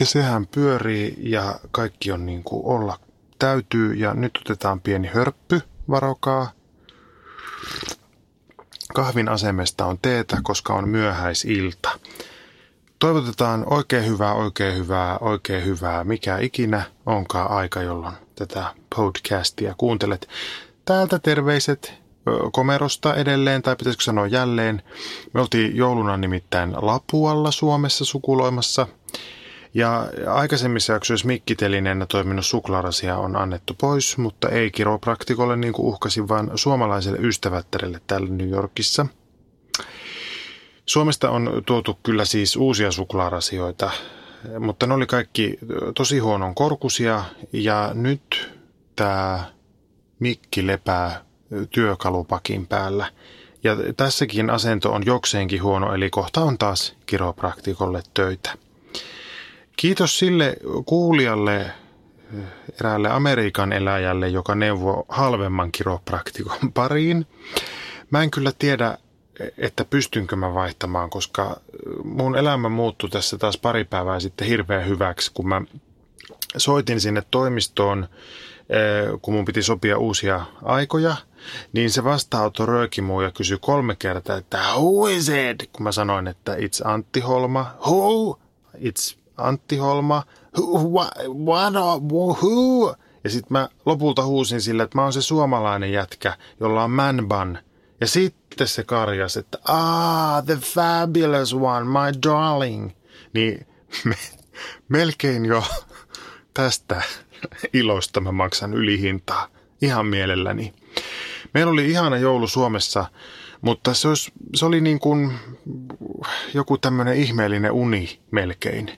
Ja sehän pyörii ja kaikki on niin kuin olla täytyy. Ja nyt otetaan pieni hörppy, varokaa. Kahvin asemesta on teetä, koska on myöhäisilta. Toivotetaan oikein hyvää, oikein hyvää, oikein hyvää, mikä ikinä onkaan aika, jolloin tätä podcastia kuuntelet. Täältä terveiset komerosta edelleen, tai pitäisikö sanoa jälleen. Me oltiin jouluna nimittäin Lapualla Suomessa sukuloimassa – ja aikaisemmissa jaksoissa mikkitelineenä toiminut suklaarasia on annettu pois, mutta ei kiropraktikolle niin kuin uhkasin, vaan suomalaiselle ystävättärelle täällä New Yorkissa. Suomesta on tuotu kyllä siis uusia suklaarasioita, mutta ne oli kaikki tosi huonon korkusia ja nyt tämä mikki lepää työkalupakin päällä. Ja tässäkin asento on jokseenkin huono, eli kohta on taas kiropraktikolle töitä. Kiitos sille kuulijalle, eräälle Amerikan eläjälle, joka neuvoo halvemman kiropraktikon pariin. Mä en kyllä tiedä, että pystynkö mä vaihtamaan, koska mun elämä muuttui tässä taas pari päivää sitten hirveän hyväksi, kun mä soitin sinne toimistoon, eh, kun mun piti sopia uusia aikoja, niin se vastaanotto rööki muu ja kysyi kolme kertaa, että who is it? Kun mä sanoin, että it's Antti Holma. Who? It's Antti Holma, what, what, who? Ja sitten mä lopulta huusin sille, että mä oon se suomalainen jätkä, jolla on man bun. Ja sitten se karjas, että ah, the fabulous one, my darling. Niin me, melkein jo tästä ilosta mä maksan ylihintaa ihan mielelläni. Meillä oli ihana joulu Suomessa, mutta se, olisi, se oli niin kuin joku tämmöinen ihmeellinen uni melkein.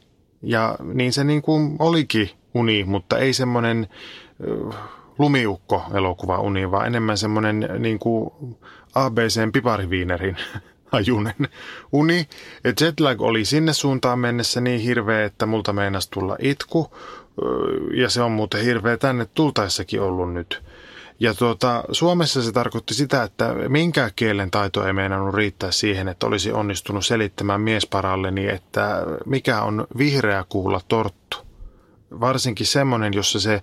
Ja niin se niin kuin olikin uni, mutta ei semmoinen lumiukko-elokuva uni, vaan enemmän semmoinen niin kuin ABCn pipariviinerin ajunen uni. Et jetlag oli sinne suuntaan mennessä niin hirveä, että multa meinasi tulla itku. Ja se on muuten hirveä tänne tultaessakin ollut nyt. Ja tuota, Suomessa se tarkoitti sitä, että minkä kielen taito ei meinannut riittää siihen, että olisi onnistunut selittämään miesparalleni, että mikä on vihreä kuula torttu. Varsinkin semmoinen, jossa se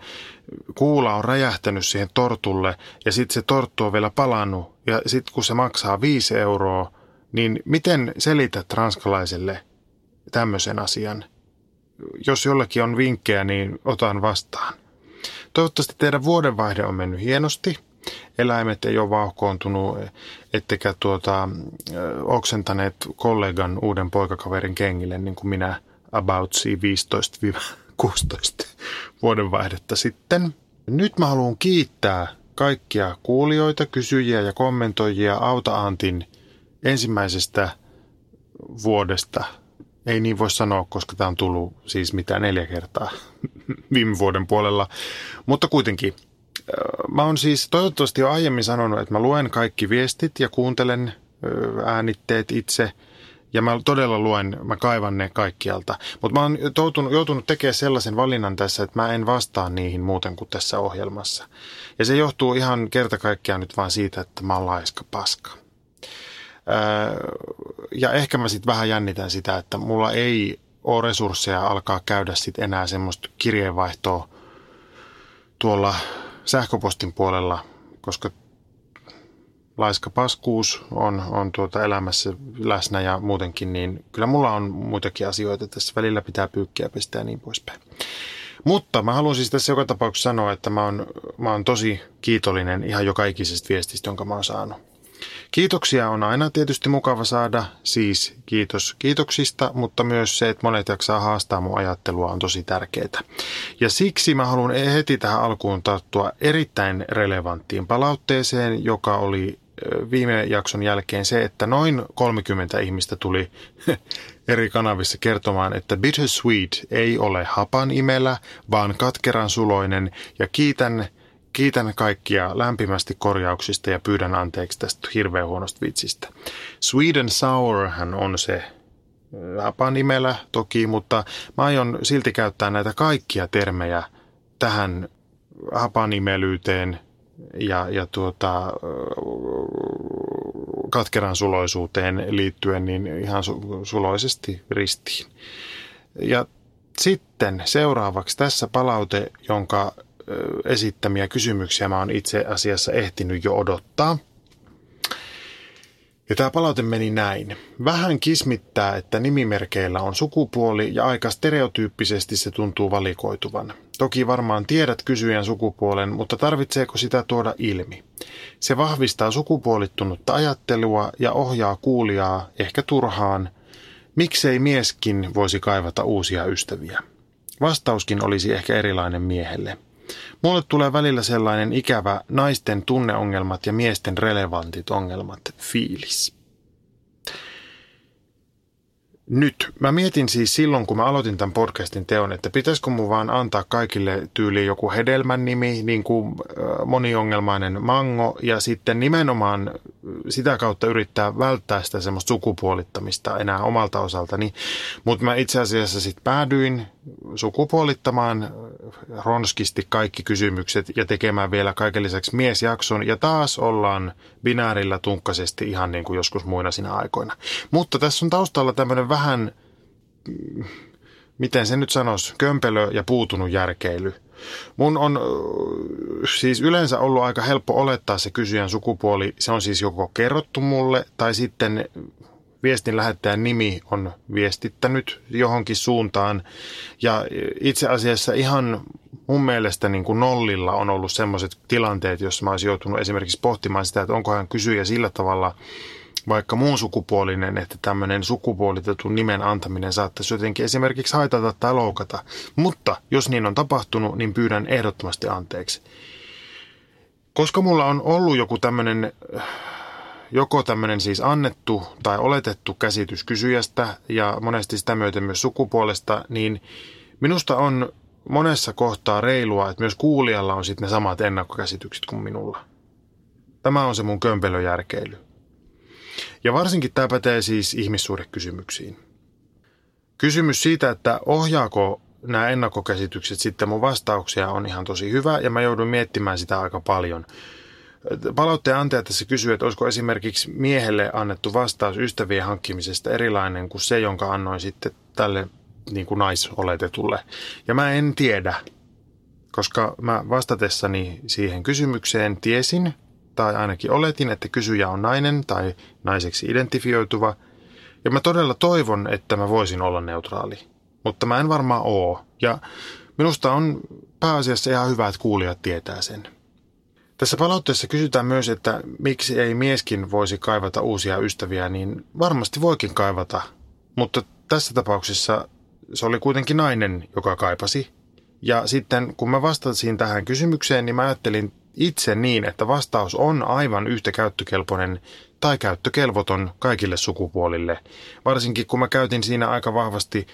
kuula on räjähtänyt siihen tortulle ja sitten se torttu on vielä palannut ja sitten kun se maksaa viisi euroa, niin miten selität ranskalaiselle tämmöisen asian? Jos jollakin on vinkkejä, niin otan vastaan. Toivottavasti teidän vuodenvaihde on mennyt hienosti. Eläimet ei ole vauhkoontunut, ettekä tuota, oksentaneet kollegan uuden poikakaverin kengille, niin kuin minä about 15-16 vuodenvaihdetta sitten. Nyt mä haluan kiittää kaikkia kuulijoita, kysyjiä ja kommentoijia Auta Antin ensimmäisestä vuodesta ei niin voi sanoa, koska tämä on tullut siis mitä neljä kertaa viime vuoden puolella. Mutta kuitenkin, mä oon siis toivottavasti jo aiemmin sanonut, että mä luen kaikki viestit ja kuuntelen äänitteet itse. Ja mä todella luen, mä kaivan ne kaikkialta. Mutta mä oon joutunut, joutunut tekemään sellaisen valinnan tässä, että mä en vastaa niihin muuten kuin tässä ohjelmassa. Ja se johtuu ihan kerta kaikkiaan nyt vaan siitä, että mä oon laiska paska ja ehkä mä sitten vähän jännitän sitä, että mulla ei ole resursseja alkaa käydä sitten enää semmoista kirjeenvaihtoa tuolla sähköpostin puolella, koska laiska paskuus on, on tuota elämässä läsnä ja muutenkin, niin kyllä mulla on muitakin asioita. Tässä välillä pitää pyykkiä pestä ja niin poispäin. Mutta mä haluan siis tässä joka tapauksessa sanoa, että mä oon, mä oon tosi kiitollinen ihan joka ikisestä viestistä, jonka mä oon saanut. Kiitoksia on aina tietysti mukava saada, siis kiitos kiitoksista, mutta myös se, että monet jaksaa haastaa mun ajattelua on tosi tärkeää. Ja siksi mä haluan heti tähän alkuun tarttua erittäin relevanttiin palautteeseen, joka oli viime jakson jälkeen se, että noin 30 ihmistä tuli eri kanavissa kertomaan, että Bittersweet ei ole hapan imelä, vaan katkeran suloinen ja kiitän, kiitän kaikkia lämpimästi korjauksista ja pyydän anteeksi tästä hirveän huonosta vitsistä. Sweden Sour hän on se hapan imellä toki, mutta mä aion silti käyttää näitä kaikkia termejä tähän hapanimelyyteen ja, ja tuota, katkeran suloisuuteen liittyen niin ihan su- suloisesti ristiin. Ja sitten seuraavaksi tässä palaute, jonka esittämiä kysymyksiä mä oon itse asiassa ehtinyt jo odottaa – ja tämä palaute meni näin. Vähän kismittää, että nimimerkeillä on sukupuoli ja aika stereotyyppisesti se tuntuu valikoituvan. Toki varmaan tiedät kysyjän sukupuolen, mutta tarvitseeko sitä tuoda ilmi? Se vahvistaa sukupuolittunutta ajattelua ja ohjaa kuulijaa, ehkä turhaan. Miksei mieskin voisi kaivata uusia ystäviä? Vastauskin olisi ehkä erilainen miehelle – Mulle tulee välillä sellainen ikävä naisten tunneongelmat ja miesten relevantit ongelmat fiilis. Nyt. Mä mietin siis silloin, kun mä aloitin tämän podcastin teon, että pitäisikö mun vaan antaa kaikille tyyliin joku hedelmän nimi, niin kuin moniongelmainen mango, ja sitten nimenomaan sitä kautta yrittää välttää sitä semmoista sukupuolittamista enää omalta osaltani. Mutta mä itse asiassa sitten päädyin sukupuolittamaan ronskisti kaikki kysymykset ja tekemään vielä kaiken lisäksi miesjakson. Ja taas ollaan binäärillä tunkkasesti ihan niin kuin joskus muina siinä aikoina. Mutta tässä on taustalla tämmöinen vähän, miten se nyt sanoisi, kömpelö ja puutunut järkeily. Mun on siis yleensä ollut aika helppo olettaa se kysyjän sukupuoli. Se on siis joko kerrottu mulle tai sitten viestin lähettäjän nimi on viestittänyt johonkin suuntaan. Ja itse asiassa ihan mun mielestä niin kuin nollilla on ollut sellaiset tilanteet, joissa mä olisin joutunut esimerkiksi pohtimaan sitä, että onkohan kysyjä sillä tavalla vaikka muun sukupuolinen, että tämmöinen sukupuolitetun nimen antaminen saattaisi jotenkin esimerkiksi haitata tai loukata. Mutta jos niin on tapahtunut, niin pyydän ehdottomasti anteeksi. Koska mulla on ollut joku tämmöinen joko tämmöinen siis annettu tai oletettu käsitys kysyjästä ja monesti sitä myöten myös sukupuolesta, niin minusta on monessa kohtaa reilua, että myös kuulijalla on sitten ne samat ennakkokäsitykset kuin minulla. Tämä on se mun kömpelöjärkeily. Ja varsinkin tämä pätee siis ihmissuhdekysymyksiin. Kysymys siitä, että ohjaako nämä ennakkokäsitykset sitten mun vastauksia on ihan tosi hyvä ja mä joudun miettimään sitä aika paljon – Palautteen antaja tässä kysyy, että olisiko esimerkiksi miehelle annettu vastaus ystävien hankkimisesta erilainen kuin se, jonka annoin sitten tälle niin kuin naisoletetulle. Ja mä en tiedä, koska mä vastatessani siihen kysymykseen tiesin, tai ainakin oletin, että kysyjä on nainen tai naiseksi identifioituva. Ja mä todella toivon, että mä voisin olla neutraali. Mutta mä en varmaan oo. Ja minusta on pääasiassa ihan hyvä, että kuulijat tietää sen. Tässä palautteessa kysytään myös, että miksi ei mieskin voisi kaivata uusia ystäviä, niin varmasti voikin kaivata, mutta tässä tapauksessa se oli kuitenkin nainen, joka kaipasi. Ja sitten kun mä vastasin tähän kysymykseen, niin mä ajattelin itse niin, että vastaus on aivan yhtä käyttökelpoinen tai käyttökelvoton kaikille sukupuolille. Varsinkin kun mä käytin siinä aika vahvasti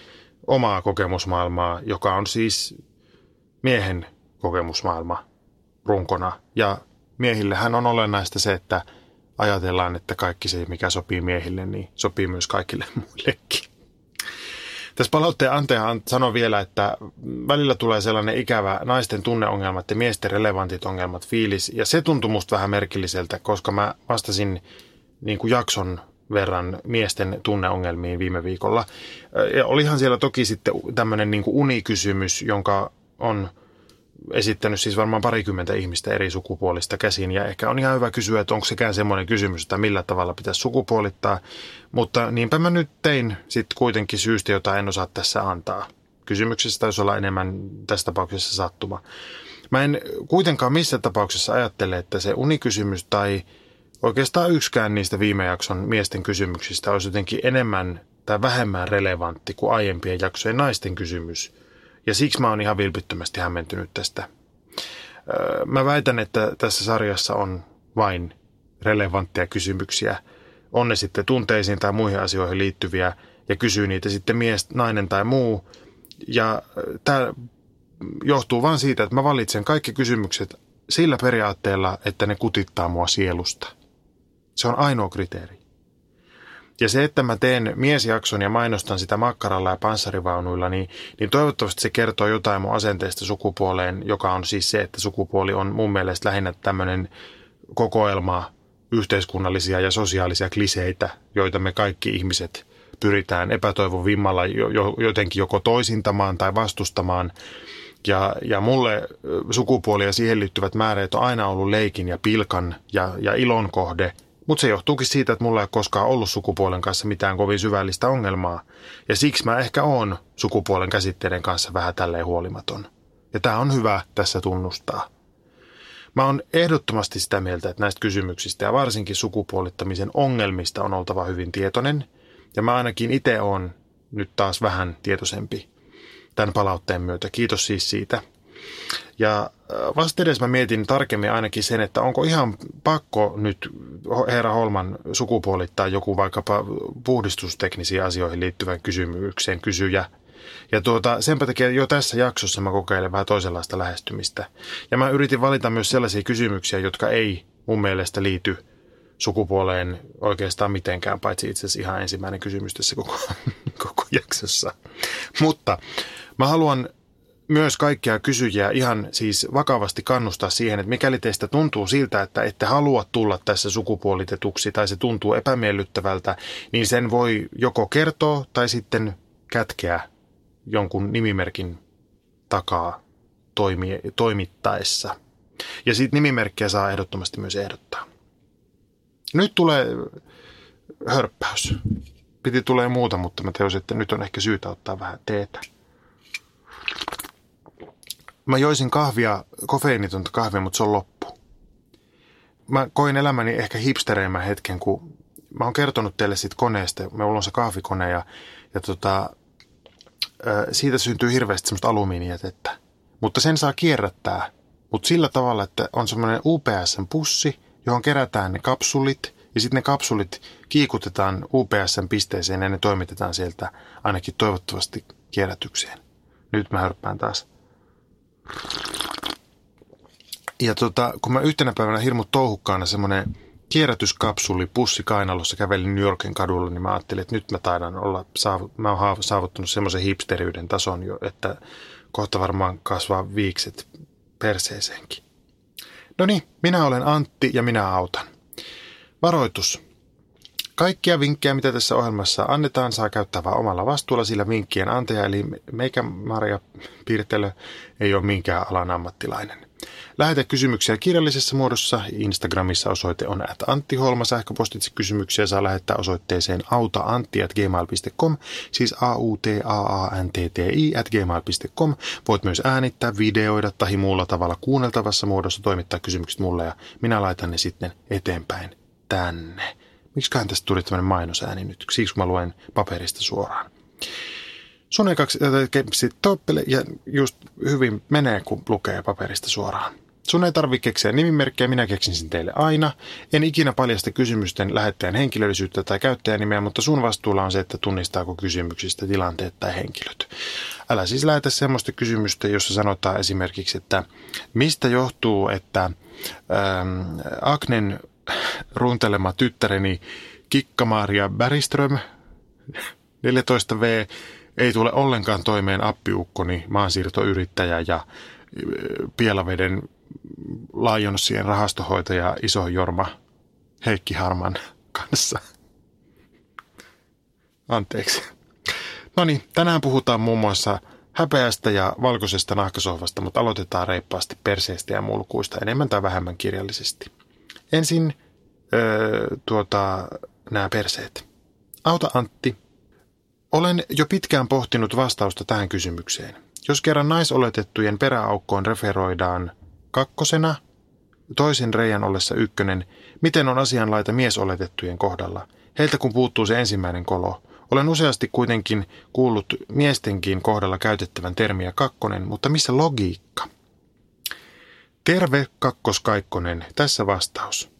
omaa kokemusmaailmaa, joka on siis miehen kokemusmaailma runkona. Ja miehillehän on olennaista se, että ajatellaan, että kaikki se, mikä sopii miehille, niin sopii myös kaikille muillekin. Tässä palautteen antaja sanoi vielä, että välillä tulee sellainen ikävä naisten tunneongelmat ja miesten relevantit ongelmat fiilis. Ja se tuntui musta vähän merkilliseltä, koska mä vastasin niin kuin jakson verran miesten tunneongelmiin viime viikolla. Ja olihan siellä toki sitten tämmöinen niin kuin unikysymys, jonka on – esittänyt siis varmaan parikymmentä ihmistä eri sukupuolista käsin ja ehkä on ihan hyvä kysyä, että onko sekään semmoinen kysymys, että millä tavalla pitäisi sukupuolittaa, mutta niinpä mä nyt tein sitten kuitenkin syystä, jota en osaa tässä antaa. Kysymyksessä taisi olla enemmän tässä tapauksessa sattuma. Mä en kuitenkaan missä tapauksessa ajattele, että se unikysymys tai oikeastaan yksikään niistä viime jakson miesten kysymyksistä olisi jotenkin enemmän tai vähemmän relevantti kuin aiempien jaksojen naisten kysymys – ja siksi mä oon ihan vilpittömästi hämmentynyt tästä. Mä väitän, että tässä sarjassa on vain relevantteja kysymyksiä. On ne sitten tunteisiin tai muihin asioihin liittyviä. ja kysyy niitä sitten mies, nainen tai muu. Ja tämä johtuu vain siitä, että mä valitsen kaikki kysymykset sillä periaatteella, että ne kutittaa mua sielusta. Se on ainoa kriteeri. Ja se, että mä teen miesjakson ja mainostan sitä makkaralla ja panssarivaunuilla, niin, niin toivottavasti se kertoo jotain mun asenteesta sukupuoleen, joka on siis se, että sukupuoli on mun mielestä lähinnä tämmöinen kokoelma yhteiskunnallisia ja sosiaalisia kliseitä, joita me kaikki ihmiset pyritään epätoivon vimmalla jotenkin joko toisintamaan tai vastustamaan. Ja, ja mulle sukupuoli ja siihen liittyvät määreet on aina ollut leikin ja pilkan ja, ja ilon kohde – mutta se johtuukin siitä, että mulla ei ole koskaan ollut sukupuolen kanssa mitään kovin syvällistä ongelmaa. Ja siksi mä ehkä oon sukupuolen käsitteiden kanssa vähän tälleen huolimaton. Ja tämä on hyvä tässä tunnustaa. Mä oon ehdottomasti sitä mieltä, että näistä kysymyksistä ja varsinkin sukupuolittamisen ongelmista on oltava hyvin tietoinen. Ja mä ainakin itse oon nyt taas vähän tietoisempi tämän palautteen myötä. Kiitos siis siitä. Ja vasta edes mä mietin tarkemmin ainakin sen, että onko ihan pakko nyt herra Holman sukupuolittaa joku vaikkapa puhdistusteknisiin asioihin liittyvän kysymykseen kysyjä. Ja tuota, senpä takia jo tässä jaksossa mä kokeilen vähän toisenlaista lähestymistä. Ja mä yritin valita myös sellaisia kysymyksiä, jotka ei mun mielestä liity sukupuoleen oikeastaan mitenkään, paitsi itse asiassa ihan ensimmäinen kysymys tässä koko, koko jaksossa. Mutta mä haluan myös kaikkia kysyjiä ihan siis vakavasti kannustaa siihen, että mikäli teistä tuntuu siltä, että ette halua tulla tässä sukupuolitetuksi tai se tuntuu epämiellyttävältä, niin sen voi joko kertoa tai sitten kätkeä jonkun nimimerkin takaa toimi, toimittaessa. Ja siitä nimimerkkiä saa ehdottomasti myös ehdottaa. Nyt tulee hörppäys. Piti tulee muuta, mutta mä teosin, että nyt on ehkä syytä ottaa vähän teetä mä joisin kahvia, kofeiinitonta kahvia, mutta se on loppu. Mä koin elämäni ehkä hipstereimmän hetken, kun mä oon kertonut teille siitä koneesta. Me on se kahvikone ja, ja tota, siitä syntyy hirveästi semmoista alumiinijätettä. Mutta sen saa kierrättää, mutta sillä tavalla, että on semmoinen UPS-pussi, johon kerätään ne kapsulit ja sitten ne kapsulit kiikutetaan UPS-pisteeseen ja ne toimitetaan sieltä ainakin toivottavasti kierrätykseen. Nyt mä hörppään taas. Ja tota, kun mä yhtenä päivänä hirmu touhukkaana semmoinen kierrätyskapsuli pussi kainalossa kävelin New Yorkin kadulla, niin mä ajattelin, että nyt mä taidan olla, mä oon saavuttanut semmoisen hipsteriyden tason jo, että kohta varmaan kasvaa viikset perseeseenkin. No niin, minä olen Antti ja minä autan. Varoitus. Kaikkia vinkkejä, mitä tässä ohjelmassa annetaan, saa käyttää vain omalla vastuulla, sillä vinkkien antaja, eli meikä Maria Piirtelö, ei ole minkään alan ammattilainen. Lähetä kysymyksiä kirjallisessa muodossa. Instagramissa osoite on at Antti Holma. Sähköpostitse kysymyksiä saa lähettää osoitteeseen autaantti.gmail.com, siis a u t a a n t t i gmail.com. Voit myös äänittää, videoida tai muulla tavalla kuunneltavassa muodossa toimittaa kysymykset mulle ja minä laitan ne sitten eteenpäin tänne. Miksiköhän tästä tuli tämmöinen mainosääni nyt? Siksi kun mä luen paperista suoraan. Sun ekaksi kepsi toppele ja just hyvin menee, kun lukee paperista suoraan. Sun ei tarvitse keksiä nimimerkkejä, minä keksin sen teille aina. En ikinä paljasta kysymysten lähettäjän henkilöllisyyttä tai käyttäjänimeä, mutta sun vastuulla on se, että tunnistaako kysymyksistä tilanteet tai henkilöt. Älä siis lähetä semmoista kysymystä, jossa sanotaan esimerkiksi, että mistä johtuu, että ähm, Agnen runtelema tyttäreni Kikka-Maria Bäriström, 14V, ei tule ollenkaan toimeen appiukkoni, maansiirtoyrittäjä ja Pielaveden Lionsien rahastohoitaja Iso Jorma Heikki Harman kanssa. Anteeksi. No niin, tänään puhutaan muun muassa häpeästä ja valkoisesta nahkasohvasta, mutta aloitetaan reippaasti perseestä ja mulkuista enemmän tai vähemmän kirjallisesti. Ensin öö, tuota, nämä perseet. Auta Antti. Olen jo pitkään pohtinut vastausta tähän kysymykseen. Jos kerran naisoletettujen peräaukkoon referoidaan kakkosena, toisen reijän ollessa ykkönen, miten on asianlaita miesoletettujen kohdalla? Heiltä kun puuttuu se ensimmäinen kolo. Olen useasti kuitenkin kuullut miestenkin kohdalla käytettävän termiä kakkonen, mutta missä logiikka? Terve kakkoskaikkonen, tässä vastaus.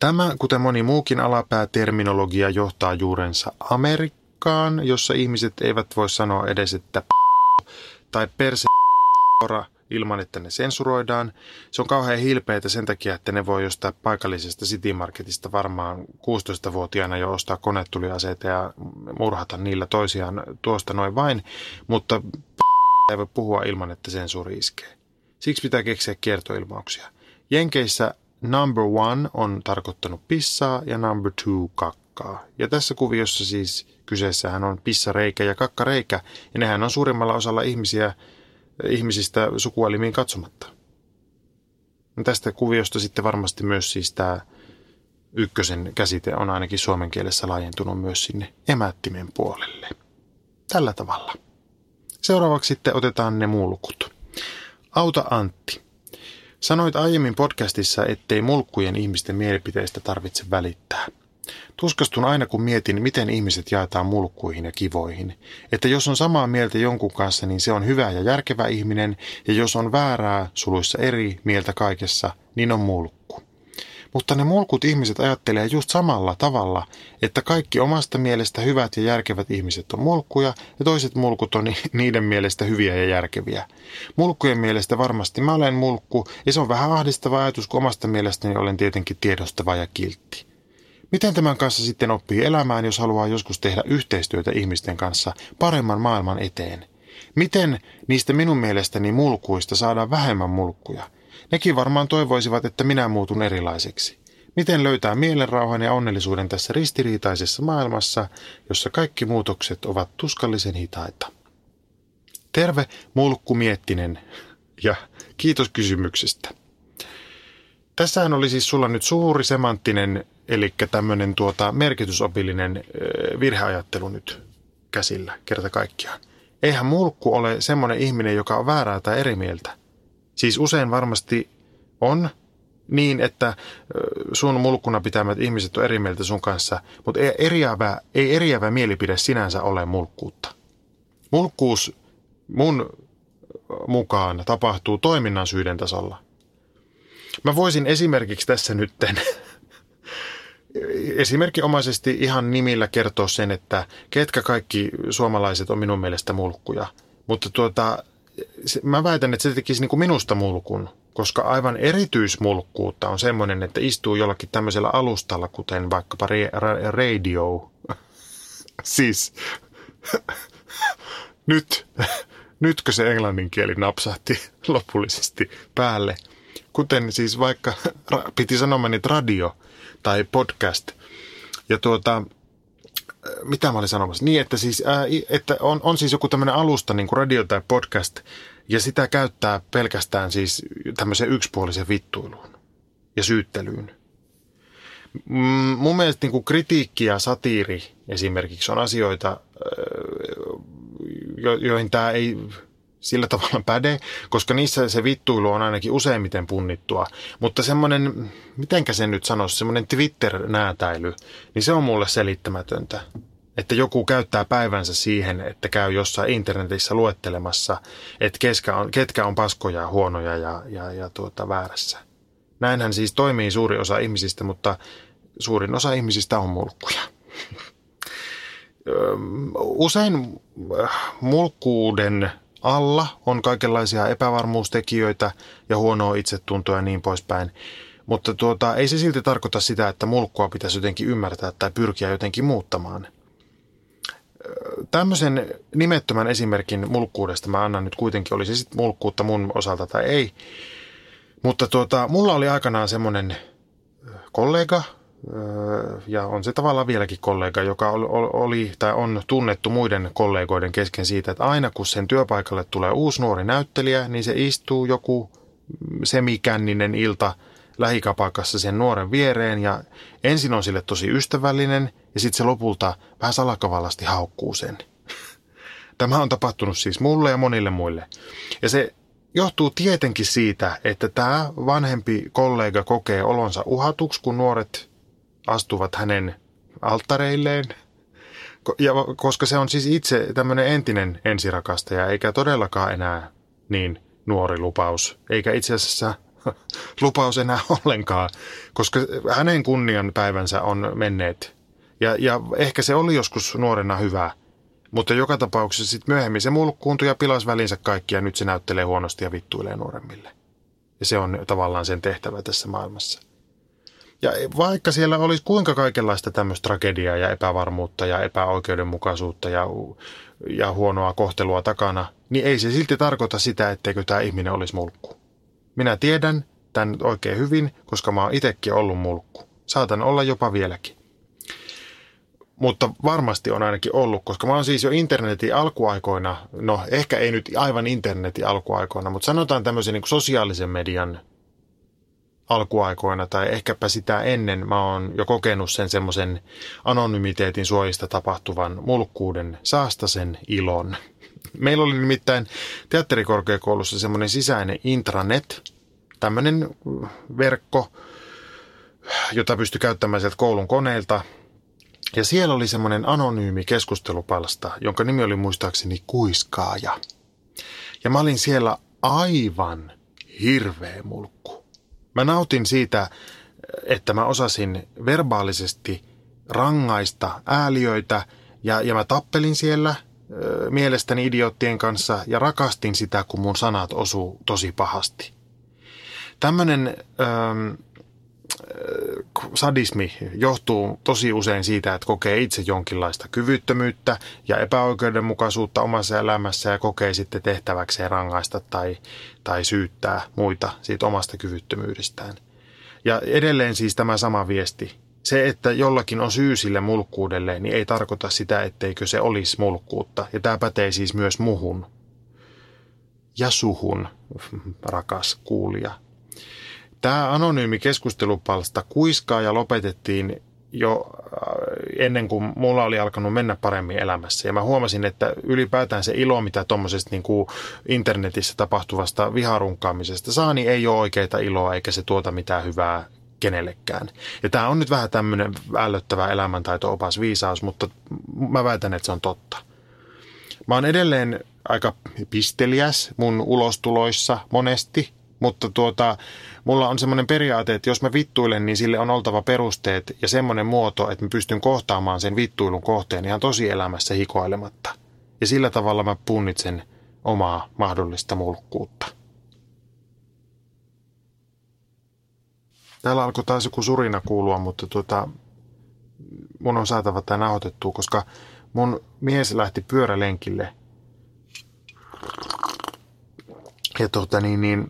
Tämä, kuten moni muukin alapääterminologia, johtaa juurensa Amerikkaan, jossa ihmiset eivät voi sanoa edes, että tai perse ilman, että ne sensuroidaan. Se on kauhean hilpeitä sen takia, että ne voi jostain paikallisesta City Marketista varmaan 16-vuotiaana jo ostaa konetuliaseita ja murhata niillä toisiaan tuosta noin vain, mutta ei voi puhua ilman, että sensuuri iskee. Siksi pitää keksiä kiertoilmauksia. Jenkeissä number one on tarkoittanut pissaa ja number two kakkaa. Ja tässä kuviossa siis kyseessähän on pissareikä ja kakkareikä, ja nehän on suurimmalla osalla ihmisiä ihmisistä sukuelimiin katsomatta. Tästä kuviosta sitten varmasti myös siis tämä ykkösen käsite on ainakin suomen kielessä laajentunut myös sinne emättimen puolelle. Tällä tavalla. Seuraavaksi sitten otetaan ne mulkut. Auta Antti. Sanoit aiemmin podcastissa, ettei mulkkujen ihmisten mielipiteistä tarvitse välittää – Tuskastun aina kun mietin, miten ihmiset jaetaan mulkkuihin ja kivoihin. Että jos on samaa mieltä jonkun kanssa, niin se on hyvä ja järkevä ihminen, ja jos on väärää, suluissa eri mieltä kaikessa, niin on mulkku. Mutta ne mulkut ihmiset ajattelee just samalla tavalla, että kaikki omasta mielestä hyvät ja järkevät ihmiset on mulkkuja ja toiset mulkut on niiden mielestä hyviä ja järkeviä. Mulkkujen mielestä varmasti mä olen mulkku ja se on vähän ahdistava ajatus, kun omasta mielestäni olen tietenkin tiedostava ja kiltti. Miten tämän kanssa sitten oppii elämään, jos haluaa joskus tehdä yhteistyötä ihmisten kanssa paremman maailman eteen? Miten niistä minun mielestäni mulkuista saadaan vähemmän mulkkuja? Nekin varmaan toivoisivat, että minä muutun erilaiseksi. Miten löytää mielenrauhan ja onnellisuuden tässä ristiriitaisessa maailmassa, jossa kaikki muutokset ovat tuskallisen hitaita? Terve mulkku Miettinen ja kiitos kysymyksestä. Tässähän oli siis sulla nyt suuri semanttinen Eli tämmöinen tuota, merkitysopillinen virheajattelu nyt käsillä kerta kaikkiaan. Eihän mulkku ole semmoinen ihminen, joka on väärää tai eri mieltä. Siis usein varmasti on niin, että sun mulkkuna pitämät ihmiset on eri mieltä sun kanssa, mutta ei eriävä, ei eriävä mielipide sinänsä ole mulkkuutta. Mulkkuus mun mukaan tapahtuu toiminnan syyden tasolla. Mä voisin esimerkiksi tässä nytten esimerkinomaisesti ihan nimillä kertoa sen, että ketkä kaikki suomalaiset on minun mielestä mulkkuja. Mutta tuota, mä väitän, että se tekisi niin kuin minusta mulkun, koska aivan erityismulkkuutta on semmoinen, että istuu jollakin tämmöisellä alustalla, kuten vaikkapa radio. siis nyt, nytkö se englannin kieli napsahti lopullisesti päälle. Kuten siis vaikka, piti sanomani radio tai podcast – ja tuota, mitä mä olin sanomassa? Niin, että, siis, ää, että on, on siis joku tämmöinen alusta, niin kuin radio tai podcast, ja sitä käyttää pelkästään siis tämmöiseen yksipuoliseen vittuiluun ja syyttelyyn. Mm, mun mielestä niin kuin kritiikki ja satiiri esimerkiksi on asioita, joihin tämä ei sillä tavalla päde, koska niissä se vittuilu on ainakin useimmiten punnittua. Mutta semmoinen, mitenkä se nyt sanoisi, semmoinen Twitter-näätäily, niin se on mulle selittämätöntä. Että joku käyttää päivänsä siihen, että käy jossain internetissä luettelemassa, että ketkä on, ketkä on paskoja, huonoja ja, ja, ja tuota, väärässä. Näinhän siis toimii suuri osa ihmisistä, mutta suurin osa ihmisistä on mulkkuja. Usein äh, mulkkuuden alla on kaikenlaisia epävarmuustekijöitä ja huonoa itsetuntoa ja niin poispäin. Mutta tuota, ei se silti tarkoita sitä, että mulkkua pitäisi jotenkin ymmärtää tai pyrkiä jotenkin muuttamaan. Tämmöisen nimettömän esimerkin mulkkuudesta mä annan nyt kuitenkin, oli se sitten mulkkuutta mun osalta tai ei. Mutta tuota, mulla oli aikanaan semmoinen kollega, ja on se tavallaan vieläkin kollega, joka oli tai on tunnettu muiden kollegoiden kesken siitä, että aina kun sen työpaikalle tulee uusi nuori näyttelijä, niin se istuu joku semikänninen ilta lähikapakassa sen nuoren viereen ja ensin on sille tosi ystävällinen ja sitten se lopulta vähän salakavallasti haukkuu sen. Tämä on tapahtunut siis mulle ja monille muille. Ja se johtuu tietenkin siitä, että tämä vanhempi kollega kokee olonsa uhatuksi, kun nuoret astuvat hänen alttareilleen. Ja koska se on siis itse tämmöinen entinen ensirakastaja, eikä todellakaan enää niin nuori lupaus, eikä itse asiassa lupaus enää ollenkaan, koska hänen kunnian päivänsä on menneet. Ja, ja ehkä se oli joskus nuorena hyvä, mutta joka tapauksessa sitten myöhemmin se mulkkuuntui ja pilas välinsä kaikki ja nyt se näyttelee huonosti ja vittuilee nuoremmille. Ja se on tavallaan sen tehtävä tässä maailmassa. Ja vaikka siellä olisi kuinka kaikenlaista tämmöistä tragediaa ja epävarmuutta ja epäoikeudenmukaisuutta ja, ja huonoa kohtelua takana, niin ei se silti tarkoita sitä, etteikö tämä ihminen olisi mulkku. Minä tiedän tämän oikein hyvin, koska mä oon itsekin ollut mulkku. Saatan olla jopa vieläkin. Mutta varmasti on ainakin ollut, koska mä oon siis jo internetin alkuaikoina, no ehkä ei nyt aivan internetin alkuaikoina, mutta sanotaan tämmöisen niin sosiaalisen median alkuaikoina tai ehkäpä sitä ennen mä oon jo kokenut sen semmoisen anonymiteetin suojista tapahtuvan mulkkuuden saastasen ilon. Meillä oli nimittäin teatterikorkeakoulussa semmoinen sisäinen intranet, tämmöinen verkko, jota pystyi käyttämään sieltä koulun koneilta. Ja siellä oli semmoinen anonyymi keskustelupalsta, jonka nimi oli muistaakseni Kuiskaaja. Ja mä olin siellä aivan hirveä mulkku. Mä nautin siitä, että mä osasin verbaalisesti rangaista ääliöitä ja, ja mä tappelin siellä mielestäni idioottien kanssa ja rakastin sitä, kun mun sanat osuu tosi pahasti. Tämmöinen sadismi johtuu tosi usein siitä, että kokee itse jonkinlaista kyvyttömyyttä ja epäoikeudenmukaisuutta omassa elämässä ja kokee sitten tehtäväkseen rangaista tai, tai syyttää muita siitä omasta kyvyttömyydestään. Ja edelleen siis tämä sama viesti. Se, että jollakin on syy sille mulkkuudelle, niin ei tarkoita sitä, etteikö se olisi mulkkuutta. Ja tämä pätee siis myös muhun ja suhun, rakas kuulija. Tämä anonyymi keskustelupalsta kuiskaa ja lopetettiin jo äh, ennen kuin mulla oli alkanut mennä paremmin elämässä. Ja mä huomasin, että ylipäätään se ilo, mitä tuommoisesta niin kuin internetissä tapahtuvasta viharunkaamisesta saa, niin ei ole oikeita iloa eikä se tuota mitään hyvää kenellekään. Ja tämä on nyt vähän tämmöinen ällöttävä elämäntaito-opas viisaus, mutta mä väitän, että se on totta. Mä oon edelleen aika pisteliäs mun ulostuloissa monesti, mutta tuota, mulla on semmoinen periaate, että jos mä vittuilen, niin sille on oltava perusteet ja semmoinen muoto, että mä pystyn kohtaamaan sen vittuilun kohteen ihan tosielämässä hikoilematta. Ja sillä tavalla mä punnitsen omaa mahdollista mulkkuutta. Täällä alkoi taas joku surina kuulua, mutta tuota, mun on saatava tämä nauhoitettua, koska mun mies lähti pyörälenkille. Ja tuota, niin, niin,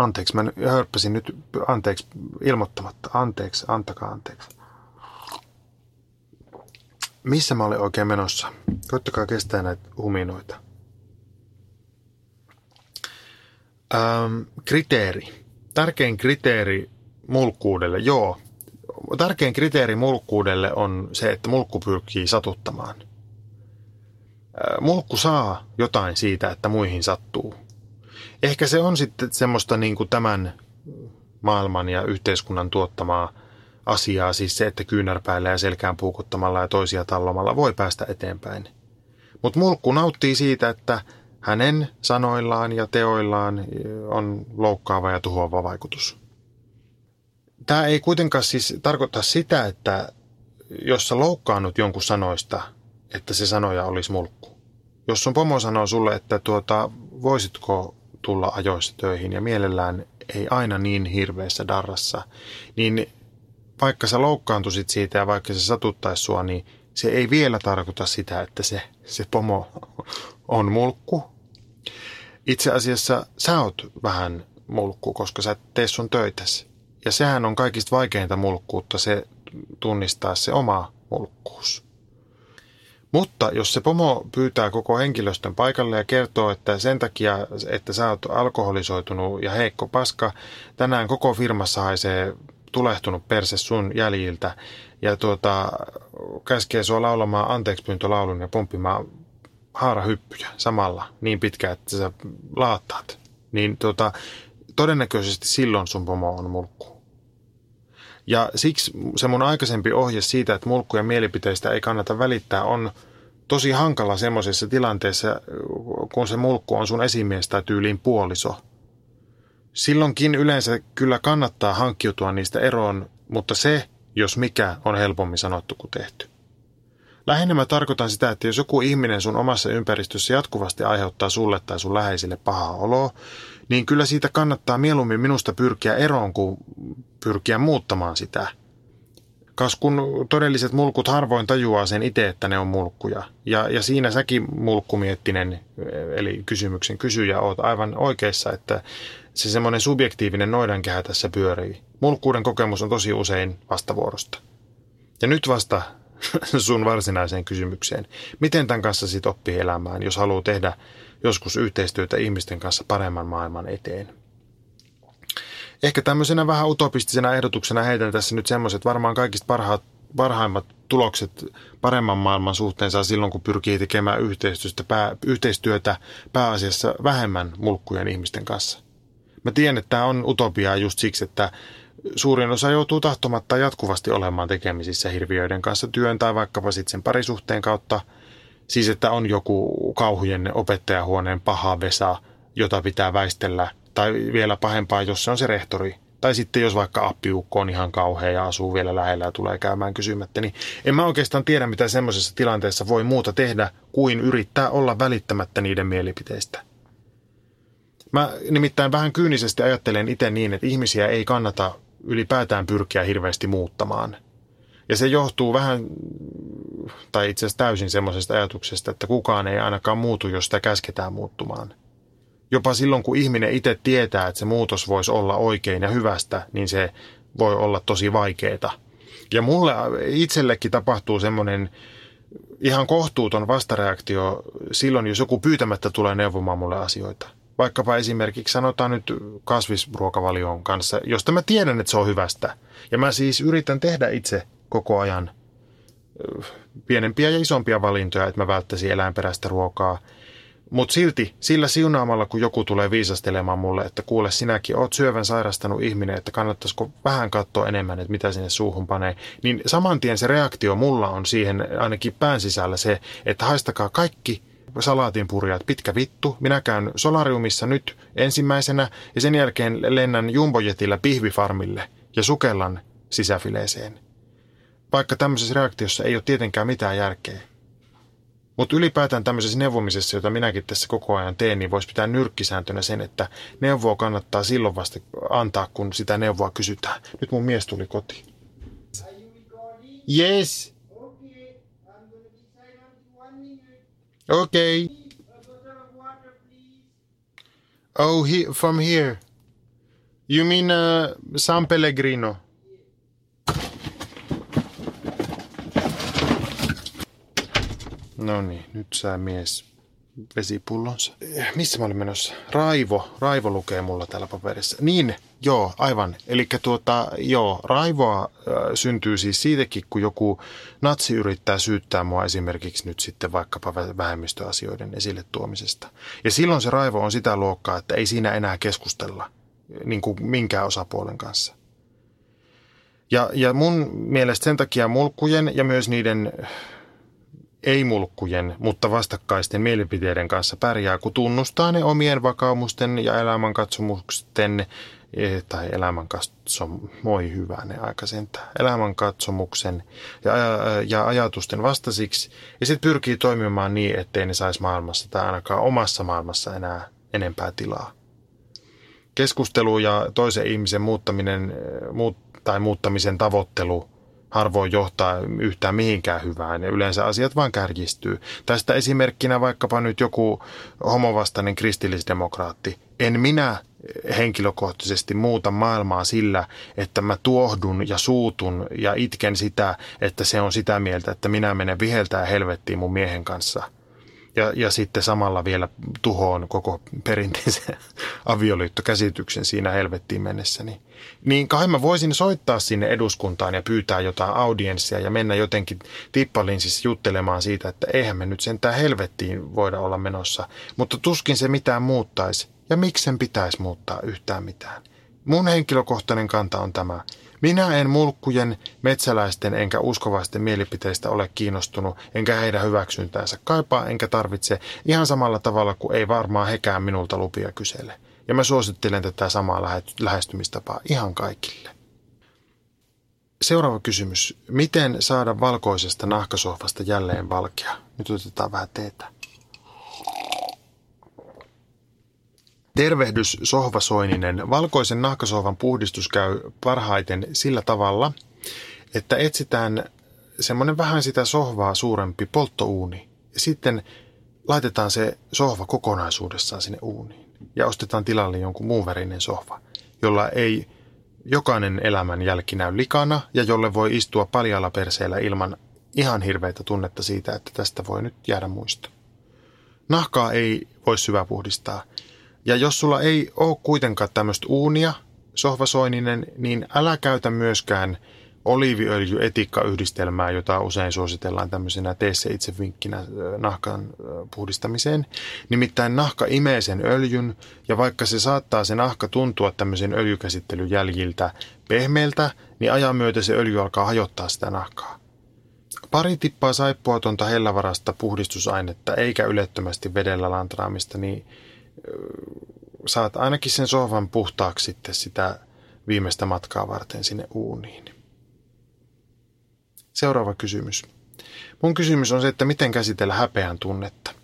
Anteeksi, mä hörppäsin nyt, anteeksi, ilmoittamatta. Anteeksi, antakaa anteeksi. Missä mä olin oikein menossa? Koittakaa kestää näitä huminoita. Ähm, kriteeri. Tärkein kriteeri mulkkuudelle, joo. Tärkein kriteeri mulkkuudelle on se, että mulkku pyrkii satuttamaan. Äh, mulkku saa jotain siitä, että muihin sattuu ehkä se on sitten semmoista niin kuin tämän maailman ja yhteiskunnan tuottamaa asiaa, siis se, että kyynärpäillä ja selkään puukuttamalla ja toisia tallomalla voi päästä eteenpäin. Mutta mulkku nauttii siitä, että hänen sanoillaan ja teoillaan on loukkaava ja tuhoava vaikutus. Tämä ei kuitenkaan siis tarkoita sitä, että jos sä loukkaannut jonkun sanoista, että se sanoja olisi mulkku. Jos sun pomo sanoo sulle, että tuota, voisitko tulla ajoissa töihin ja mielellään ei aina niin hirveässä darrassa, niin vaikka sä loukkaantuisit siitä ja vaikka se satuttaisi sua, niin se ei vielä tarkoita sitä, että se, se pomo on mulkku. Itse asiassa sä oot vähän mulkku, koska sä et tee sun töitäsi. Ja sehän on kaikista vaikeinta mulkkuutta, se tunnistaa se oma mulkkuus. Mutta jos se pomo pyytää koko henkilöstön paikalle ja kertoo, että sen takia, että sä oot alkoholisoitunut ja heikko paska, tänään koko firmassa haisee tulehtunut perse sun jäljiltä ja tuota, käskee sua laulamaan anteekspyyntölaulun ja pomppimaan haarahyppyjä samalla niin pitkään, että sä laattaat, niin tuota, todennäköisesti silloin sun pomo on mulkku. Ja siksi se mun aikaisempi ohje siitä, että mulkkujen mielipiteistä ei kannata välittää, on tosi hankala semmoisessa tilanteessa, kun se mulkku on sun esimies tai tyyliin puoliso. Silloinkin yleensä kyllä kannattaa hankkiutua niistä eroon, mutta se, jos mikä, on helpommin sanottu kuin tehty. Lähinnä mä tarkoitan sitä, että jos joku ihminen sun omassa ympäristössä jatkuvasti aiheuttaa sulle tai sun läheisille pahaa oloa, niin kyllä siitä kannattaa mieluummin minusta pyrkiä eroon kuin pyrkiä muuttamaan sitä. Kas kun todelliset mulkut harvoin tajuaa sen itse, että ne on mulkkuja. Ja, ja siinä säkin mulkkumiettinen, eli kysymyksen kysyjä, oot aivan oikeassa, että se semmoinen subjektiivinen noidankehä tässä pyörii. Mulkkuuden kokemus on tosi usein vastavuorosta. Ja nyt vasta sun varsinaiseen kysymykseen. Miten tämän kanssa sit oppii elämään, jos haluaa tehdä joskus yhteistyötä ihmisten kanssa paremman maailman eteen? Ehkä tämmöisenä vähän utopistisena ehdotuksena heitän tässä nyt semmoiset varmaan kaikista parhaat, parhaimmat tulokset paremman maailman suhteen saa silloin, kun pyrkii tekemään yhteistyötä, pää, yhteistyötä pääasiassa vähemmän mulkkujen ihmisten kanssa. Mä tiedän, että tämä on utopiaa just siksi, että suurin osa joutuu tahtomatta jatkuvasti olemaan tekemisissä hirviöiden kanssa työn tai vaikkapa sitten sen parisuhteen kautta. Siis, että on joku kauhujen opettajahuoneen paha vesa, jota pitää väistellä, tai vielä pahempaa, jos se on se rehtori. Tai sitten jos vaikka appiukko on ihan kauhea ja asuu vielä lähellä ja tulee käymään kysymättä, niin en mä oikeastaan tiedä, mitä semmoisessa tilanteessa voi muuta tehdä, kuin yrittää olla välittämättä niiden mielipiteistä. Mä nimittäin vähän kyynisesti ajattelen itse niin, että ihmisiä ei kannata ylipäätään pyrkiä hirveästi muuttamaan. Ja se johtuu vähän, tai itse asiassa täysin semmoisesta ajatuksesta, että kukaan ei ainakaan muutu, jos sitä käsketään muuttumaan. Jopa silloin, kun ihminen itse tietää, että se muutos voisi olla oikein ja hyvästä, niin se voi olla tosi vaikeeta. Ja mulle itsellekin tapahtuu semmoinen ihan kohtuuton vastareaktio silloin, jos joku pyytämättä tulee neuvomaan mulle asioita – vaikkapa esimerkiksi sanotaan nyt kasvisruokavalion kanssa, josta mä tiedän, että se on hyvästä. Ja mä siis yritän tehdä itse koko ajan pienempiä ja isompia valintoja, että mä välttäisin eläinperäistä ruokaa. Mutta silti sillä siunaamalla, kun joku tulee viisastelemaan mulle, että kuule sinäkin oot syövän sairastanut ihminen, että kannattaisiko vähän katsoa enemmän, että mitä sinne suuhun panee, niin saman tien se reaktio mulla on siihen ainakin pään sisällä se, että haistakaa kaikki salaatin purjat, pitkä vittu. Minä käyn solariumissa nyt ensimmäisenä ja sen jälkeen lennän jumbojetilla pihvifarmille ja sukellan sisäfileeseen. Vaikka tämmöisessä reaktiossa ei ole tietenkään mitään järkeä. Mutta ylipäätään tämmöisessä neuvomisessa, jota minäkin tässä koko ajan teen, niin voisi pitää nyrkkisääntönä sen, että neuvoa kannattaa silloin vasta antaa, kun sitä neuvoa kysytään. Nyt mun mies tuli kotiin. Yes. Okay. Oh, he, from here. You mean uh, San Pellegrino? No niin, nyt sä mies vesipullonsa. Missä mä olin menossa? Raivo. Raivo lukee mulla täällä paperissa. Niin, joo, aivan. Eli tuota, joo, raivoa äh, syntyy siis siitäkin, kun joku natsi yrittää syyttää mua esimerkiksi nyt sitten vaikkapa vähemmistöasioiden esille tuomisesta. Ja silloin se raivo on sitä luokkaa, että ei siinä enää keskustella niin kuin minkään osapuolen kanssa. Ja, ja mun mielestä sen takia mulkkujen ja myös niiden ei-mulkkujen, mutta vastakkaisten mielipiteiden kanssa pärjää, kun tunnustaa ne omien vakaumusten ja elämänkatsomusten e, tai elämänkatsom, moi hyvä ne aika elämänkatsomuksen ja, ja ajatusten vastasiksi, ja sitten pyrkii toimimaan niin, ettei ne saisi maailmassa tai ainakaan omassa maailmassa enää enempää tilaa. Keskustelu ja toisen ihmisen muuttaminen muut, tai muuttamisen tavoittelu – harvoin johtaa yhtään mihinkään hyvään ja yleensä asiat vaan kärjistyy. Tästä esimerkkinä vaikkapa nyt joku homovastainen kristillisdemokraatti. En minä henkilökohtaisesti muuta maailmaa sillä, että mä tuohdun ja suutun ja itken sitä, että se on sitä mieltä, että minä menen viheltää helvettiin mun miehen kanssa – ja, ja sitten samalla vielä tuhoon koko perinteisen avioliittokäsityksen siinä helvettiin mennessä. Niin, niin kai mä voisin soittaa sinne eduskuntaan ja pyytää jotain audienssia ja mennä jotenkin tippalinsissä juttelemaan siitä, että eihän me nyt sentään helvettiin voida olla menossa. Mutta tuskin se mitään muuttaisi. Ja miksi sen pitäisi muuttaa yhtään mitään? Mun henkilökohtainen kanta on tämä. Minä en mulkkujen, metsäläisten enkä uskovaisten mielipiteistä ole kiinnostunut, enkä heidän hyväksyntäänsä kaipaa, enkä tarvitse ihan samalla tavalla kuin ei varmaan hekään minulta lupia kysele. Ja mä suosittelen tätä samaa lähestymistapaa ihan kaikille. Seuraava kysymys. Miten saada valkoisesta nahkasohvasta jälleen valkea? Nyt otetaan vähän teetä. Tervehdys sohvasoininen. Valkoisen nahkasohvan puhdistus käy parhaiten sillä tavalla, että etsitään semmoinen vähän sitä sohvaa suurempi polttouuni. Sitten laitetaan se sohva kokonaisuudessaan sinne uuniin. Ja ostetaan tilalle jonkun muun värinen sohva, jolla ei jokainen elämän jälki näy likana ja jolle voi istua paljalla perseellä ilman ihan hirveitä tunnetta siitä, että tästä voi nyt jäädä muisto. Nahkaa ei voi syväpuhdistaa. Ja jos sulla ei ole kuitenkaan tämmöistä uunia, sohvasoininen, niin älä käytä myöskään – oliiviöljy-etikkayhdistelmää, jota usein suositellaan tämmöisenä tee se itse vinkkinä nahkan puhdistamiseen. Nimittäin nahka imee sen öljyn ja vaikka se saattaa se nahka tuntua tämmöisen öljykäsittelyjäljiltä pehmeältä, niin ajan myötä se öljy alkaa hajottaa sitä nahkaa. Pari tippaa saippuatonta hellävarasta puhdistusainetta eikä ylettömästi vedellä lantraamista, niin saat ainakin sen sohvan puhtaaksi sitten sitä viimeistä matkaa varten sinne uuniin. Seuraava kysymys. Mun kysymys on se, että miten käsitellä häpeän tunnetta.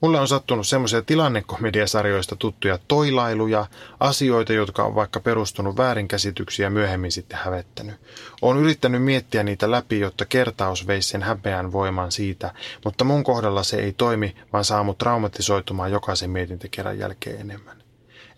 Mulle on sattunut semmoisia tilannekomediasarjoista tuttuja toilailuja, asioita, jotka on vaikka perustunut väärinkäsityksiä ja myöhemmin sitten hävettänyt. Olen yrittänyt miettiä niitä läpi, jotta kertaus veisi sen häpeän voiman siitä, mutta mun kohdalla se ei toimi, vaan saa mut traumatisoitumaan jokaisen mietintäkerran jälkeen enemmän.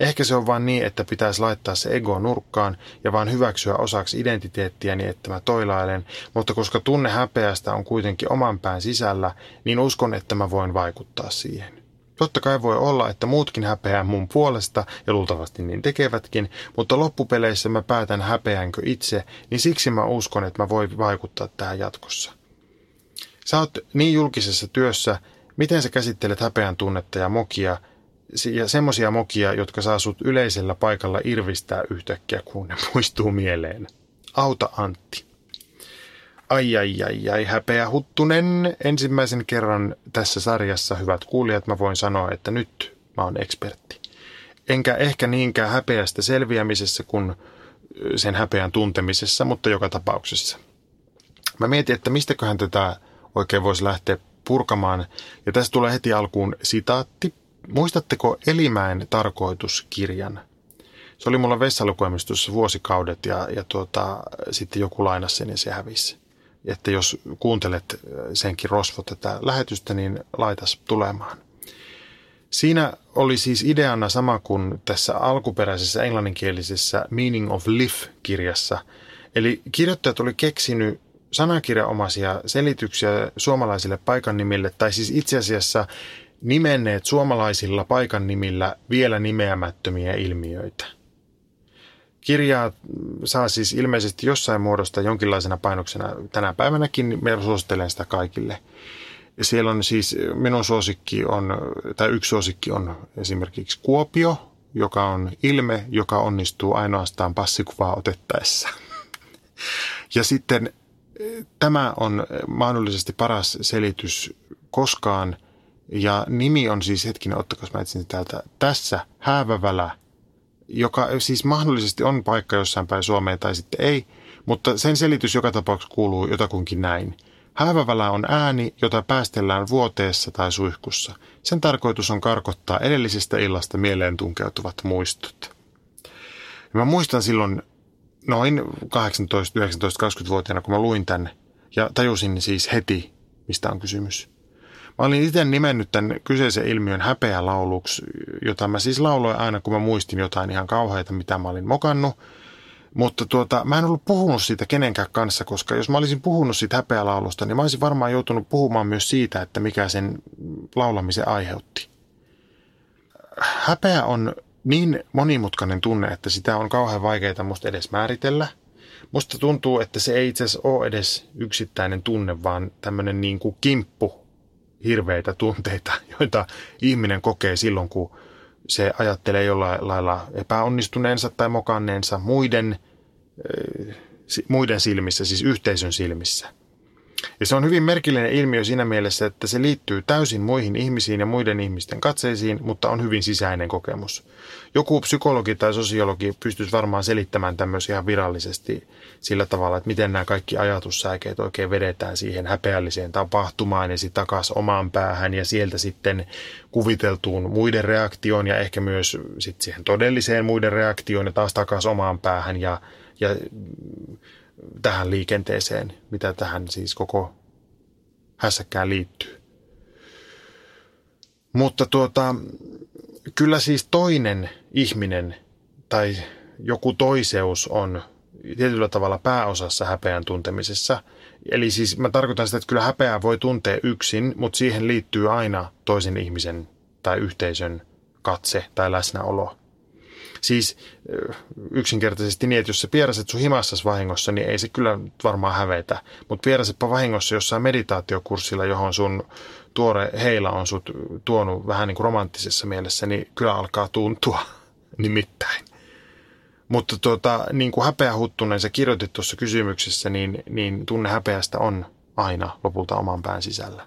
Ehkä se on vain niin, että pitäisi laittaa se ego nurkkaan ja vaan hyväksyä osaksi identiteettiäni, että mä toilailen, mutta koska tunne häpeästä on kuitenkin oman pään sisällä, niin uskon, että mä voin vaikuttaa siihen. Totta kai voi olla, että muutkin häpeää mun puolesta, ja luultavasti niin tekevätkin, mutta loppupeleissä mä päätän häpeänkö itse, niin siksi mä uskon, että mä voin vaikuttaa tähän jatkossa. Sä oot niin julkisessa työssä, miten sä käsittelet häpeän tunnetta ja mokia, ja semmoisia mokia, jotka saa sut yleisellä paikalla irvistää yhtäkkiä, kun ne muistuu mieleen. Auta Antti. Ai ai ai ai, häpeä huttunen. Ensimmäisen kerran tässä sarjassa, hyvät kuulijat, mä voin sanoa, että nyt mä oon ekspertti. Enkä ehkä niinkään häpeästä selviämisessä kuin sen häpeän tuntemisessa, mutta joka tapauksessa. Mä mietin, että mistäköhän tätä oikein voisi lähteä purkamaan. Ja tässä tulee heti alkuun sitaatti Muistatteko Elimäen tarkoituskirjan? Se oli mulla vessalukuemistossa vuosikaudet ja, ja tuota, sitten joku lainasi sen ja se hävisi. Että jos kuuntelet senkin rosvo tätä lähetystä, niin laitas tulemaan. Siinä oli siis ideana sama kuin tässä alkuperäisessä englanninkielisessä Meaning of Life-kirjassa. Eli kirjoittajat oli keksinyt sanakirjaomaisia selityksiä suomalaisille paikannimille, tai siis itse asiassa nimenneet suomalaisilla paikan nimillä vielä nimeämättömiä ilmiöitä. Kirjaa saa siis ilmeisesti jossain muodosta jonkinlaisena painoksena tänä päivänäkin, me suosittelen sitä kaikille. Siellä on siis, minun suosikki on, tai yksi suosikki on esimerkiksi Kuopio, joka on ilme, joka onnistuu ainoastaan passikuvaa otettaessa. Ja sitten tämä on mahdollisesti paras selitys koskaan – ja nimi on siis, hetkinen, ottakas mä etsin täältä, tässä Häävävälä, joka siis mahdollisesti on paikka jossain päin Suomeen tai sitten ei, mutta sen selitys joka tapauksessa kuuluu jotakunkin näin. Häävävälä on ääni, jota päästellään vuoteessa tai suihkussa. Sen tarkoitus on karkottaa edellisestä illasta mieleen tunkeutuvat muistot. Ja mä muistan silloin noin 18, 19, 20-vuotiaana, kun mä luin tämän ja tajusin siis heti, mistä on kysymys. Mä olin itse nimennyt tämän kyseisen ilmiön häpeälauluksi, jota mä siis lauloin aina, kun mä muistin jotain ihan kauheita, mitä mä olin mokannut. Mutta tuota, mä en ollut puhunut siitä kenenkään kanssa, koska jos mä olisin puhunut siitä häpeälaulusta, niin mä olisin varmaan joutunut puhumaan myös siitä, että mikä sen laulamisen aiheutti. Häpeä on niin monimutkainen tunne, että sitä on kauhean vaikeaa musta edes määritellä. Musta tuntuu, että se ei itse asiassa ole edes yksittäinen tunne, vaan tämmöinen niin kuin kimppu hirveitä tunteita, joita ihminen kokee silloin, kun se ajattelee jollain lailla epäonnistuneensa tai mokanneensa muiden, muiden silmissä, siis yhteisön silmissä. Ja se on hyvin merkillinen ilmiö siinä mielessä, että se liittyy täysin muihin ihmisiin ja muiden ihmisten katseisiin, mutta on hyvin sisäinen kokemus. Joku psykologi tai sosiologi pystyisi varmaan selittämään tämmöisiä ihan virallisesti sillä tavalla, että miten nämä kaikki ajatussäikeet oikein vedetään siihen häpeälliseen tapahtumaan ja sitten takaisin omaan päähän ja sieltä sitten kuviteltuun muiden reaktioon ja ehkä myös sitten siihen todelliseen muiden reaktioon ja taas takaisin omaan päähän ja, ja tähän liikenteeseen, mitä tähän siis koko hässäkkään liittyy. Mutta tuota, kyllä siis toinen ihminen tai joku toiseus on tietyllä tavalla pääosassa häpeän tuntemisessa. Eli siis mä tarkoitan sitä, että kyllä häpeää voi tuntea yksin, mutta siihen liittyy aina toisen ihmisen tai yhteisön katse tai läsnäolo. Siis yksinkertaisesti niin, että jos sä pieraset sun himassas vahingossa, niin ei se kyllä varmaan hävetä. Mutta pierasetpa vahingossa jossain meditaatiokurssilla, johon sun tuore heila on sut tuonut vähän niin kuin romanttisessa mielessä, niin kyllä alkaa tuntua nimittäin. Mutta tuota, niin kuin häpeähuttunen sä kirjoitit tuossa kysymyksessä, niin, niin tunne häpeästä on aina lopulta oman pään sisällä.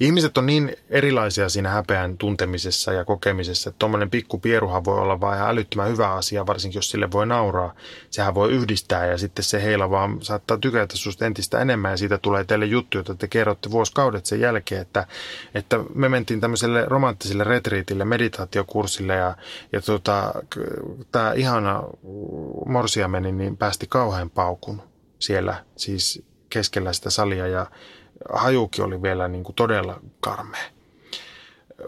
Ihmiset on niin erilaisia siinä häpeän tuntemisessa ja kokemisessa, että tuommoinen pikku pieruhan voi olla vain ihan älyttömän hyvä asia, varsinkin jos sille voi nauraa. Sehän voi yhdistää ja sitten se heillä vaan saattaa tykätä susta entistä enemmän ja siitä tulee teille juttu, jota te kerrotte vuosikaudet sen jälkeen, että, että me mentiin tämmöiselle romanttiselle retriitille, meditaatiokurssille ja, ja tota, tämä ihana morsiameni niin päästi kauhean paukun siellä siis keskellä sitä salia ja hajukin oli vielä niin kuin todella karmea.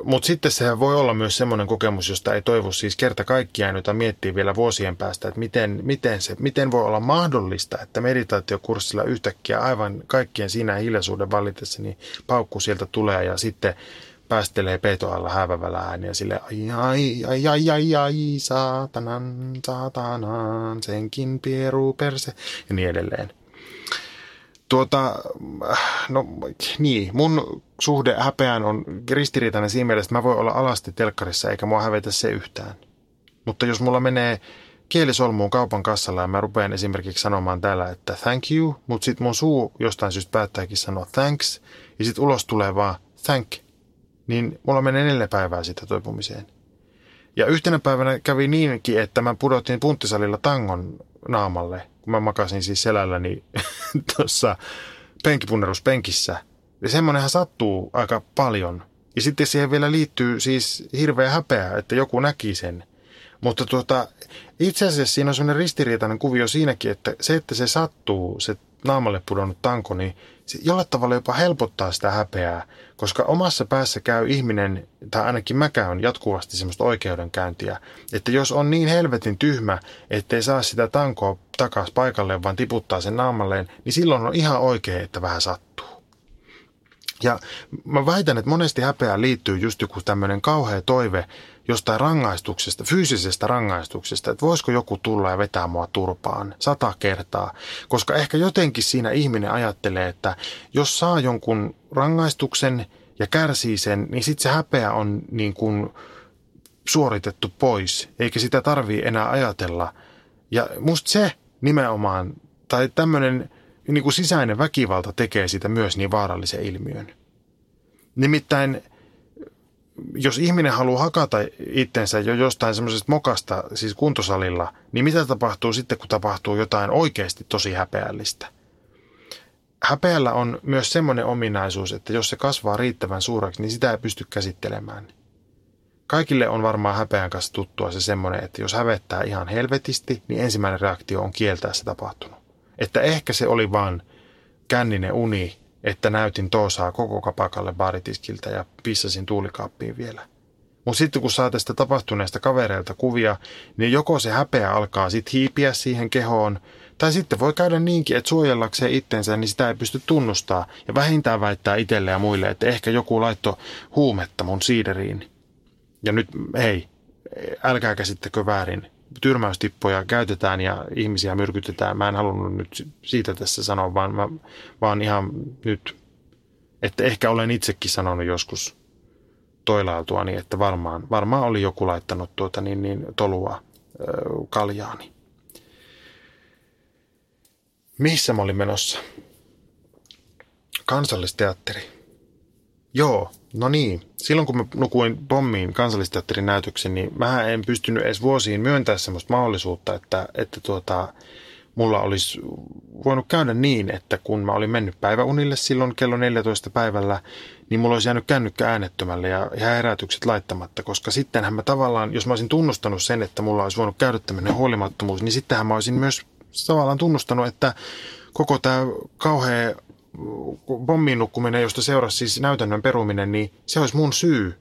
Mutta sitten se voi olla myös semmoinen kokemus, josta ei toivo siis kerta kaikkiaan, jota miettii vielä vuosien päästä, että miten, miten, se, miten voi olla mahdollista, että meditaatiokurssilla yhtäkkiä aivan kaikkien siinä hiljaisuuden vallitessa, niin paukku sieltä tulee ja sitten päästelee peitoalla häävävällä ääniä sille ai ai ai ai ai ai saatanan saatanan senkin pieru perse ja niin edelleen. Tuota, no niin, mun suhde häpeään on ristiriitainen siinä mielessä, että mä voin olla alasti telkkarissa eikä mua hävetä se yhtään. Mutta jos mulla menee kielisolmuun kaupan kassalla ja mä rupean esimerkiksi sanomaan täällä, että thank you, mutta sitten mun suu jostain syystä päättääkin sanoa thanks, ja sitten ulos tulee vaan thank, niin mulla menee neljä päivää sitä toipumiseen. Ja yhtenä päivänä kävi niinkin, että mä pudotin punttisalilla tangon naamalle – kun mä makasin siis selälläni tuossa penkipunneruspenkissä. Ja semmoinenhan sattuu aika paljon. Ja sitten siihen vielä liittyy siis hirveä häpeä, että joku näki sen. Mutta tuota, itse asiassa siinä on semmoinen ristiriitainen kuvio siinäkin, että se, että se sattuu, se naamalle pudonnut tanko, niin se jollain tavalla jopa helpottaa sitä häpeää, koska omassa päässä käy ihminen, tai ainakin mä käyn jatkuvasti semmoista oikeudenkäyntiä, että jos on niin helvetin tyhmä, ettei saa sitä tankoa takaisin paikalle, vaan tiputtaa sen naamalleen, niin silloin on ihan oikein, että vähän sattuu. Ja mä väitän, että monesti häpeään liittyy just joku tämmöinen kauhea toive jostain rangaistuksesta, fyysisestä rangaistuksesta, että voisiko joku tulla ja vetää mua turpaan sata kertaa. Koska ehkä jotenkin siinä ihminen ajattelee, että jos saa jonkun rangaistuksen ja kärsii sen, niin sitten se häpeä on niin kuin suoritettu pois, eikä sitä tarvii enää ajatella. Ja musta se nimenomaan, tai tämmöinen niin kuin sisäinen väkivalta tekee sitä myös niin vaarallisen ilmiön. Nimittäin jos ihminen haluaa hakata itsensä jo jostain semmoisesta mokasta, siis kuntosalilla, niin mitä tapahtuu sitten, kun tapahtuu jotain oikeasti tosi häpeällistä? Häpeällä on myös semmoinen ominaisuus, että jos se kasvaa riittävän suureksi, niin sitä ei pysty käsittelemään. Kaikille on varmaan häpeän kanssa tuttua se semmoinen, että jos hävettää ihan helvetisti, niin ensimmäinen reaktio on kieltää se tapahtunut. Että ehkä se oli vaan känninen uni, että näytin toosaa koko kapakalle baaritiskiltä ja pissasin tuulikaappiin vielä. Mutta sitten kun saa tästä tapahtuneesta kavereilta kuvia, niin joko se häpeä alkaa sitten hiipiä siihen kehoon, tai sitten voi käydä niinkin, että suojellakseen itsensä, niin sitä ei pysty tunnustaa. Ja vähintään väittää itselle ja muille, että ehkä joku laitto huumetta mun siideriin. Ja nyt, hei, älkää käsittäkö väärin tyrmäystippoja käytetään ja ihmisiä myrkytetään. Mä en halunnut nyt siitä tässä sanoa, vaan, mä, vaan ihan nyt, että ehkä olen itsekin sanonut joskus toilailtua, niin että varmaan, varmaan oli joku laittanut tuota niin, niin tolua kaljaani. Missä mä olin menossa? Kansallisteatteri. Joo, no niin. Silloin kun mä nukuin pommiin kansallisteatterin näytöksen, niin mä en pystynyt edes vuosiin myöntämään sellaista mahdollisuutta, että, että tuota, mulla olisi voinut käydä niin, että kun mä olin mennyt päiväunille silloin kello 14 päivällä, niin mulla olisi jäänyt kännykkä äänettömälle ja, ja herätykset laittamatta, koska sittenhän mä tavallaan, jos mä olisin tunnustanut sen, että mulla olisi voinut käydä tämmöinen huolimattomuus, niin sittenhän mä olisin myös tavallaan tunnustanut, että koko tämä kauhea pommiin nukkuminen, josta seurasi siis näytännön peruminen, niin se olisi mun syy.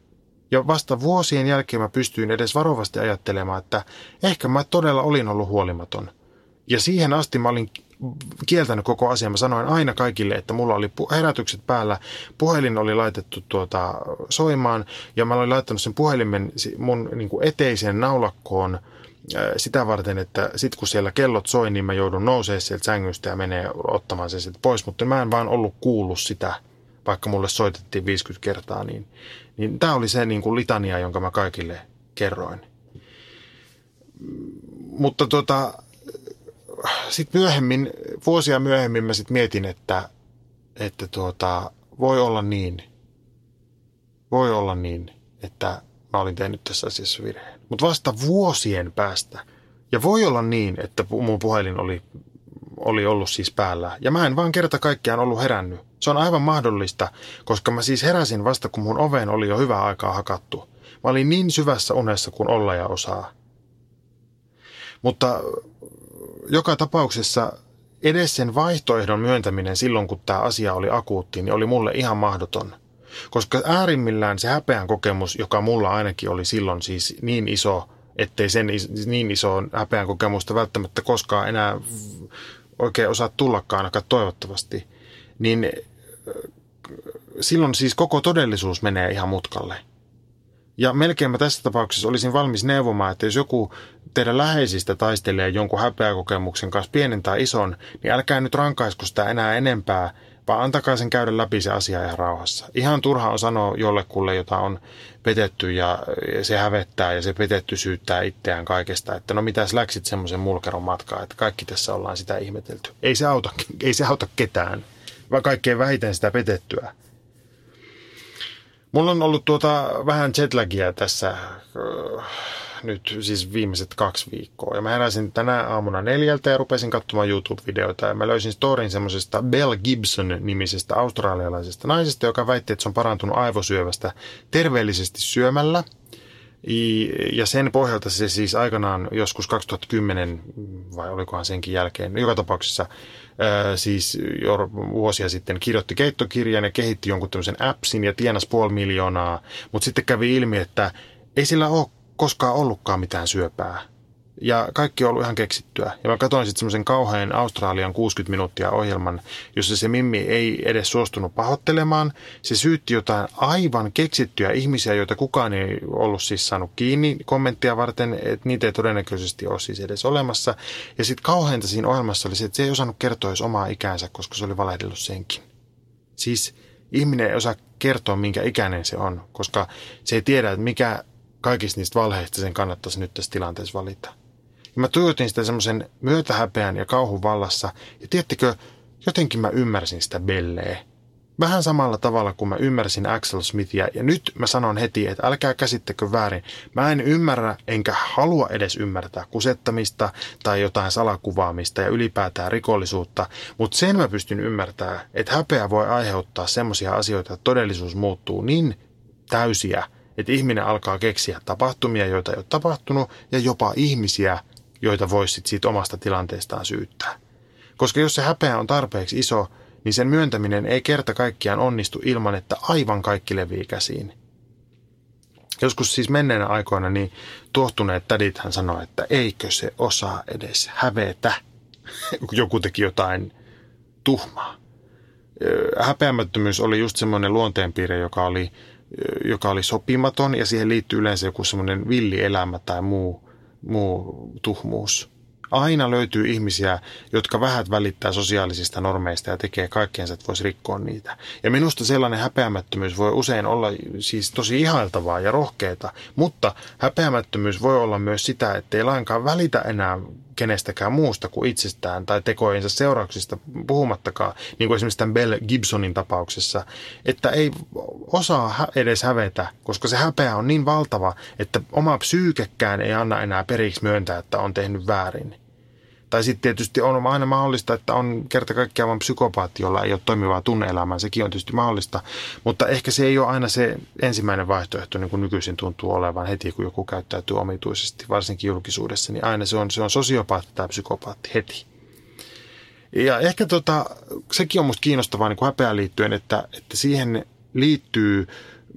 Ja vasta vuosien jälkeen mä pystyin edes varovasti ajattelemaan, että ehkä mä todella olin ollut huolimaton. Ja siihen asti mä olin kieltänyt koko asian. Mä sanoin aina kaikille, että mulla oli herätykset päällä. Puhelin oli laitettu tuota soimaan ja mä olin laittanut sen puhelimen mun niin kuin eteiseen naulakkoon sitä varten, että sit kun siellä kellot soi, niin mä joudun nousee sieltä sängystä ja menee ottamaan sen sitten pois. Mutta mä en vaan ollut kuullut sitä, vaikka mulle soitettiin 50 kertaa. Niin, niin tämä oli se niin kuin litania, jonka mä kaikille kerroin. Mutta tota, sitten myöhemmin, vuosia myöhemmin mä sitten mietin, että, että tuota, voi olla niin, voi olla niin, että mä olin tehnyt tässä asiassa virheen. Mutta vasta vuosien päästä. Ja voi olla niin, että mun puhelin oli, oli ollut siis päällä. Ja mä en vaan kerta kaikkiaan ollut herännyt. Se on aivan mahdollista, koska mä siis heräsin vasta kun mun oveen oli jo hyvää aikaa hakattu. Mä olin niin syvässä unessa kuin olla ja osaa. Mutta joka tapauksessa edes sen vaihtoehdon myöntäminen silloin, kun tämä asia oli akuutti, niin oli mulle ihan mahdoton. Koska äärimmillään se häpeän kokemus, joka mulla ainakin oli silloin siis niin iso, ettei sen niin iso häpeän kokemusta välttämättä koskaan enää oikein osaa tullakaan ainakaan toivottavasti, niin silloin siis koko todellisuus menee ihan mutkalle. Ja melkein mä tässä tapauksessa olisin valmis neuvomaan, että jos joku teidän läheisistä taistelee jonkun häpeäkokemuksen kanssa pienen tai ison, niin älkää nyt rankaisko sitä enää enempää, vaan antakaa sen käydä läpi se asia ihan rauhassa. Ihan turha on sanoa jollekulle, jota on petetty ja se hävettää ja se petetty syyttää itseään kaikesta, että no mitäs läksit semmoisen mulkeron matkaa, että kaikki tässä ollaan sitä ihmetelty. Ei se auta, ei se auta ketään, vaan kaikkein vähiten sitä petettyä. Mulla on ollut tuota vähän jetlagia tässä äh, nyt siis viimeiset kaksi viikkoa. Ja mä heräsin tänä aamuna neljältä ja rupesin katsomaan YouTube-videoita. Ja mä löysin storin semmoisesta Bell Gibson-nimisestä australialaisesta naisesta, joka väitti, että se on parantunut aivosyövästä terveellisesti syömällä. Ja sen pohjalta se siis aikanaan joskus 2010, vai olikohan senkin jälkeen, joka tapauksessa siis jo vuosia sitten kirjoitti keittokirjan ja kehitti jonkun tämmöisen appsin ja tienasi puoli miljoonaa. Mutta sitten kävi ilmi, että ei sillä ole koskaan ollutkaan mitään syöpää. Ja kaikki on ollut ihan keksittyä. Ja mä katsoin sitten semmoisen kauhean Australian 60 minuuttia ohjelman, jossa se Mimmi ei edes suostunut pahoittelemaan. Se syytti jotain aivan keksittyjä ihmisiä, joita kukaan ei ollut siis saanut kiinni kommenttia varten, että niitä ei todennäköisesti ole siis edes olemassa. Ja sitten kauheinta siinä ohjelmassa oli se, että se ei osannut kertoa edes omaa ikäänsä, koska se oli valehdellut senkin. Siis ihminen ei osaa kertoa, minkä ikäinen se on, koska se ei tiedä, että mikä kaikista niistä valheista sen kannattaisi nyt tässä tilanteessa valita. Ja mä tuijotin sitä semmoisen myötähäpeän ja kauhun vallassa, ja tiettikö, jotenkin mä ymmärsin sitä belleä. Vähän samalla tavalla kuin mä ymmärsin Axel Smithia, ja nyt mä sanon heti, että älkää käsittäkö väärin. Mä en ymmärrä, enkä halua edes ymmärtää kusettamista tai jotain salakuvaamista ja ylipäätään rikollisuutta, mutta sen mä pystyn ymmärtämään, että häpeä voi aiheuttaa semmoisia asioita, että todellisuus muuttuu niin täysiä – että ihminen alkaa keksiä tapahtumia, joita ei ole tapahtunut, ja jopa ihmisiä, joita voisi siitä omasta tilanteestaan syyttää. Koska jos se häpeä on tarpeeksi iso, niin sen myöntäminen ei kerta kaikkiaan onnistu ilman, että aivan kaikki levii käsiin. Joskus siis menneenä aikoina niin tuohtuneet tädit hän sanoi, että eikö se osaa edes hävetä, kun joku teki jotain tuhmaa. Häpeämättömyys oli just semmoinen luonteenpiirre, joka oli joka oli sopimaton ja siihen liittyy yleensä joku semmoinen villielämä tai muu, muu tuhmuus. Aina löytyy ihmisiä, jotka vähät välittää sosiaalisista normeista ja tekee kaikkeensa, että voisi rikkoa niitä. Ja minusta sellainen häpeämättömyys voi usein olla siis tosi ihailtavaa ja rohkeita, mutta häpeämättömyys voi olla myös sitä, että ei lainkaan välitä enää kenestäkään muusta kuin itsestään tai tekojensa seurauksista puhumattakaan, niin kuin esimerkiksi tämän Bell Gibsonin tapauksessa, että ei osaa edes hävetä, koska se häpeä on niin valtava, että oma psyykekään ei anna enää periksi myöntää, että on tehnyt väärin. Tai sitten tietysti on aina mahdollista, että on kerta kaikkiaan vain psykopaatti, jolla ei ole toimivaa tunneelämää. Sekin on tietysti mahdollista. Mutta ehkä se ei ole aina se ensimmäinen vaihtoehto, niin kuin nykyisin tuntuu olevan heti, kun joku käyttäytyy omituisesti, varsinkin julkisuudessa. Niin aina se on, se on sosiopaatti tai psykopaatti heti. Ja ehkä tota, sekin on musta kiinnostavaa niin kuin häpeään liittyen, että, että siihen liittyy,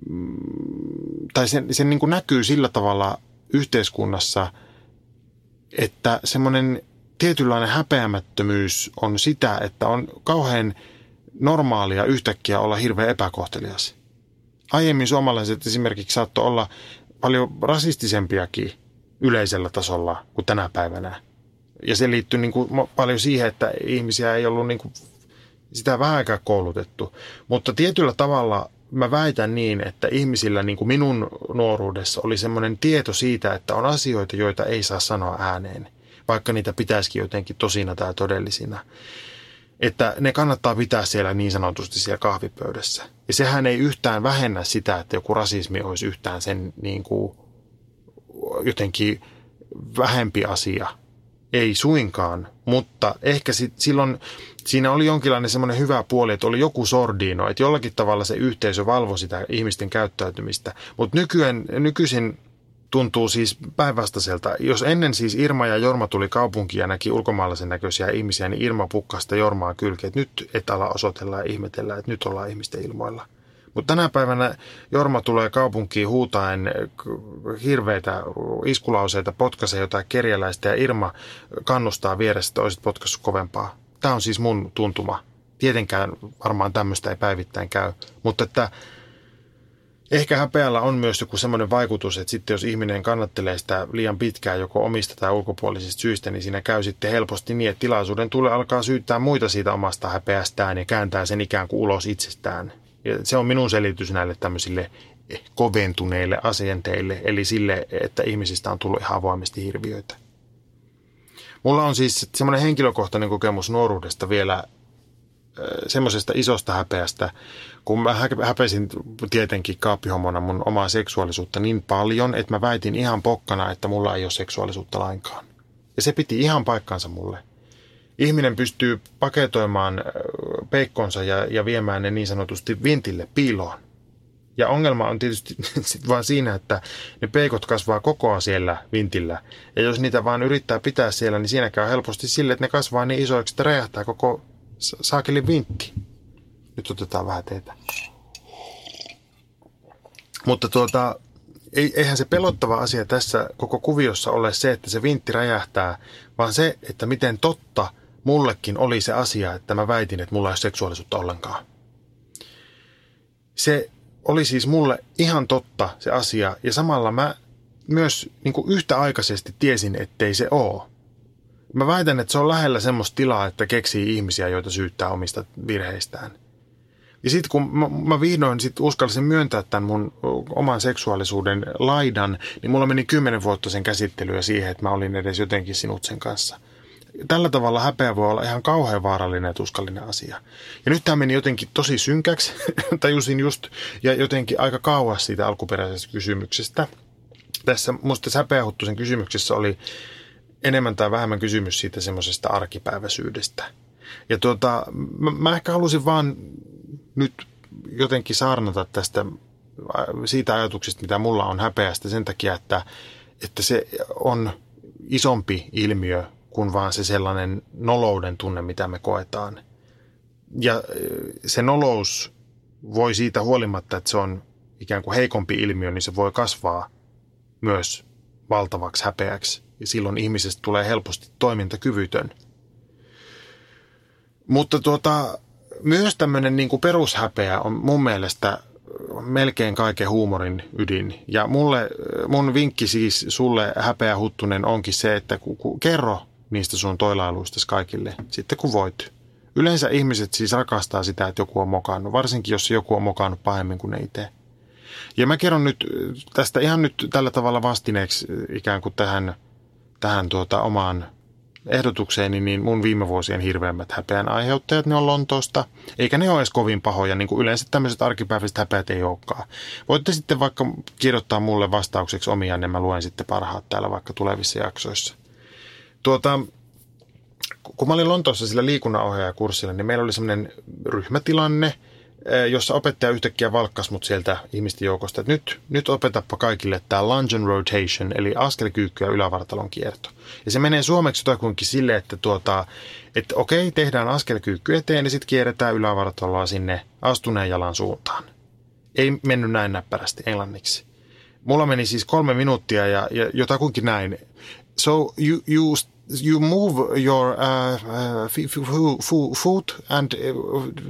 mm, tai sen, sen niin kuin näkyy sillä tavalla yhteiskunnassa, että semmoinen tietynlainen häpeämättömyys on sitä, että on kauhean normaalia yhtäkkiä olla hirveän epäkohtelias. Aiemmin suomalaiset esimerkiksi saattoi olla paljon rasistisempiakin yleisellä tasolla kuin tänä päivänä. Ja se liittyy niin kuin paljon siihen, että ihmisiä ei ollut niin kuin sitä vähänkään koulutettu. Mutta tietyllä tavalla mä väitän niin, että ihmisillä niin kuin minun nuoruudessa oli semmoinen tieto siitä, että on asioita, joita ei saa sanoa ääneen – vaikka niitä pitäisikin jotenkin tosina tai todellisina. Että ne kannattaa pitää siellä niin sanotusti siellä kahvipöydässä. Ja sehän ei yhtään vähennä sitä, että joku rasismi olisi yhtään sen niin kuin jotenkin vähempi asia. Ei suinkaan, mutta ehkä sit, silloin siinä oli jonkinlainen semmoinen hyvä puoli, että oli joku sordiino, että jollakin tavalla se yhteisö valvoi sitä ihmisten käyttäytymistä. Mutta nykyisin tuntuu siis päinvastaiselta. Jos ennen siis Irma ja Jorma tuli kaupunkiin ja näki ulkomaalaisen näköisiä ihmisiä, niin Irma pukkasta Jormaa kylkeä, että nyt et ala osoitella ja ihmetellä, että nyt ollaan ihmisten ilmoilla. Mutta tänä päivänä Jorma tulee kaupunkiin huutaen hirveitä iskulauseita, potkaisee jotain kerjäläistä ja Irma kannustaa vieressä, että olisit potkassut kovempaa. Tämä on siis mun tuntuma. Tietenkään varmaan tämmöistä ei päivittäin käy, mutta että Ehkä häpeällä on myös joku semmoinen vaikutus, että sitten jos ihminen kannattelee sitä liian pitkään joko omista tai ulkopuolisista syistä, niin siinä käy sitten helposti niin, että tilaisuuden tulee alkaa syyttää muita siitä omasta häpeästään ja kääntää sen ikään kuin ulos itsestään. Ja se on minun selitys näille tämmöisille koventuneille asenteille, eli sille, että ihmisistä on tullut ihan avoimesti hirviöitä. Mulla on siis semmoinen henkilökohtainen kokemus nuoruudesta vielä semmoisesta isosta häpeästä, kun mä häpesin tietenkin kaappihomona mun omaa seksuaalisuutta niin paljon, että mä väitin ihan pokkana, että mulla ei ole seksuaalisuutta lainkaan. Ja se piti ihan paikkansa mulle. Ihminen pystyy paketoimaan peikkonsa ja, ja viemään ne niin sanotusti vintille piiloon. Ja ongelma on tietysti sit vaan siinä, että ne peikot kasvaa kokoa siellä vintillä. Ja jos niitä vaan yrittää pitää siellä, niin siinä käy helposti sille, että ne kasvaa niin isoiksi, että räjähtää koko saakeli vintti. Nyt otetaan vähän teitä. Mutta tuota, eihän se pelottava asia tässä koko kuviossa ole se, että se vintti räjähtää, vaan se, että miten totta mullekin oli se asia, että mä väitin, että mulla ei ole seksuaalisuutta ollenkaan. Se oli siis mulle ihan totta se asia, ja samalla mä myös niin kuin yhtäaikaisesti tiesin, ettei se ole. Mä väitän, että se on lähellä semmoista tilaa, että keksii ihmisiä, joita syyttää omista virheistään. Ja sitten kun mä, mä vihdoin sit uskalsin myöntää tämän mun oman seksuaalisuuden laidan, niin mulla meni kymmenen vuotta sen käsittelyä siihen, että mä olin edes jotenkin sinut sen kanssa. Tällä tavalla häpeä voi olla ihan kauhean vaarallinen ja tuskallinen asia. Ja nyt tämä meni jotenkin tosi synkäksi, tajusin just, ja jotenkin aika kauas siitä alkuperäisestä kysymyksestä. Tässä musta häpeähuttusen kysymyksessä oli enemmän tai vähemmän kysymys siitä semmoisesta arkipäiväisyydestä. Ja tuota, mä, mä ehkä halusin vaan nyt jotenkin saarnata tästä siitä ajatuksesta, mitä mulla on häpeästä sen takia, että, että se on isompi ilmiö kuin vaan se sellainen nolouden tunne, mitä me koetaan. Ja se nolous voi siitä huolimatta, että se on ikään kuin heikompi ilmiö, niin se voi kasvaa myös valtavaksi häpeäksi ja silloin ihmisestä tulee helposti toimintakyvytön. Mutta tuota, myös tämmöinen niin kuin perushäpeä on mun mielestä melkein kaiken huumorin ydin. Ja mulle, mun vinkki siis sulle häpeä huttunen onkin se, että ku, ku, kerro niistä sun toilailuista kaikille, sitten kun voit. Yleensä ihmiset siis rakastaa sitä, että joku on mokannut, varsinkin jos joku on mokannut pahemmin kuin ne itse. Ja mä kerron nyt tästä ihan nyt tällä tavalla vastineeksi ikään kuin tähän tähän tuota omaan ehdotukseeni, niin mun viime vuosien hirveämmät häpeän aiheuttajat, ne on Lontoosta. Eikä ne ole edes kovin pahoja, niin kuin yleensä tämmöiset arkipäiväiset häpeät ei olekaan. Voitte sitten vaikka kirjoittaa mulle vastaukseksi omia, niin mä luen sitten parhaat täällä vaikka tulevissa jaksoissa. Tuota, kun mä olin Lontoossa sillä liikunnanohjaajakurssilla, niin meillä oli semmoinen ryhmätilanne, jossa opettaja yhtäkkiä valkkas mut sieltä ihmisten joukosta, että nyt, nyt opetappa kaikille tämä lunge and rotation, eli askelkyykky ja ylävartalon kierto. Ja se menee suomeksi jotakuinkin silleen, että, tuota, että okei, tehdään askelkyykky eteen ja sitten kierretään ylävartaloa sinne astuneen jalan suuntaan. Ei mennyt näin näppärästi englanniksi. Mulla meni siis kolme minuuttia ja, ja jotakuinkin näin. So you, you you move your uh, uh, foot and uh,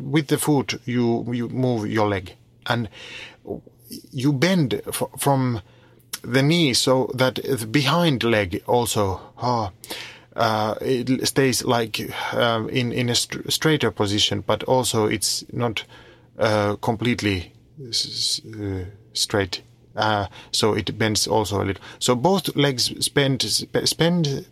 with the foot you you move your leg. And you bend from the knee so that the behind leg also uh, uh, it stays like uh, in in a st straighter position but also it's not uh, completely straight uh, so it bends also a little. So both legs bend, spend,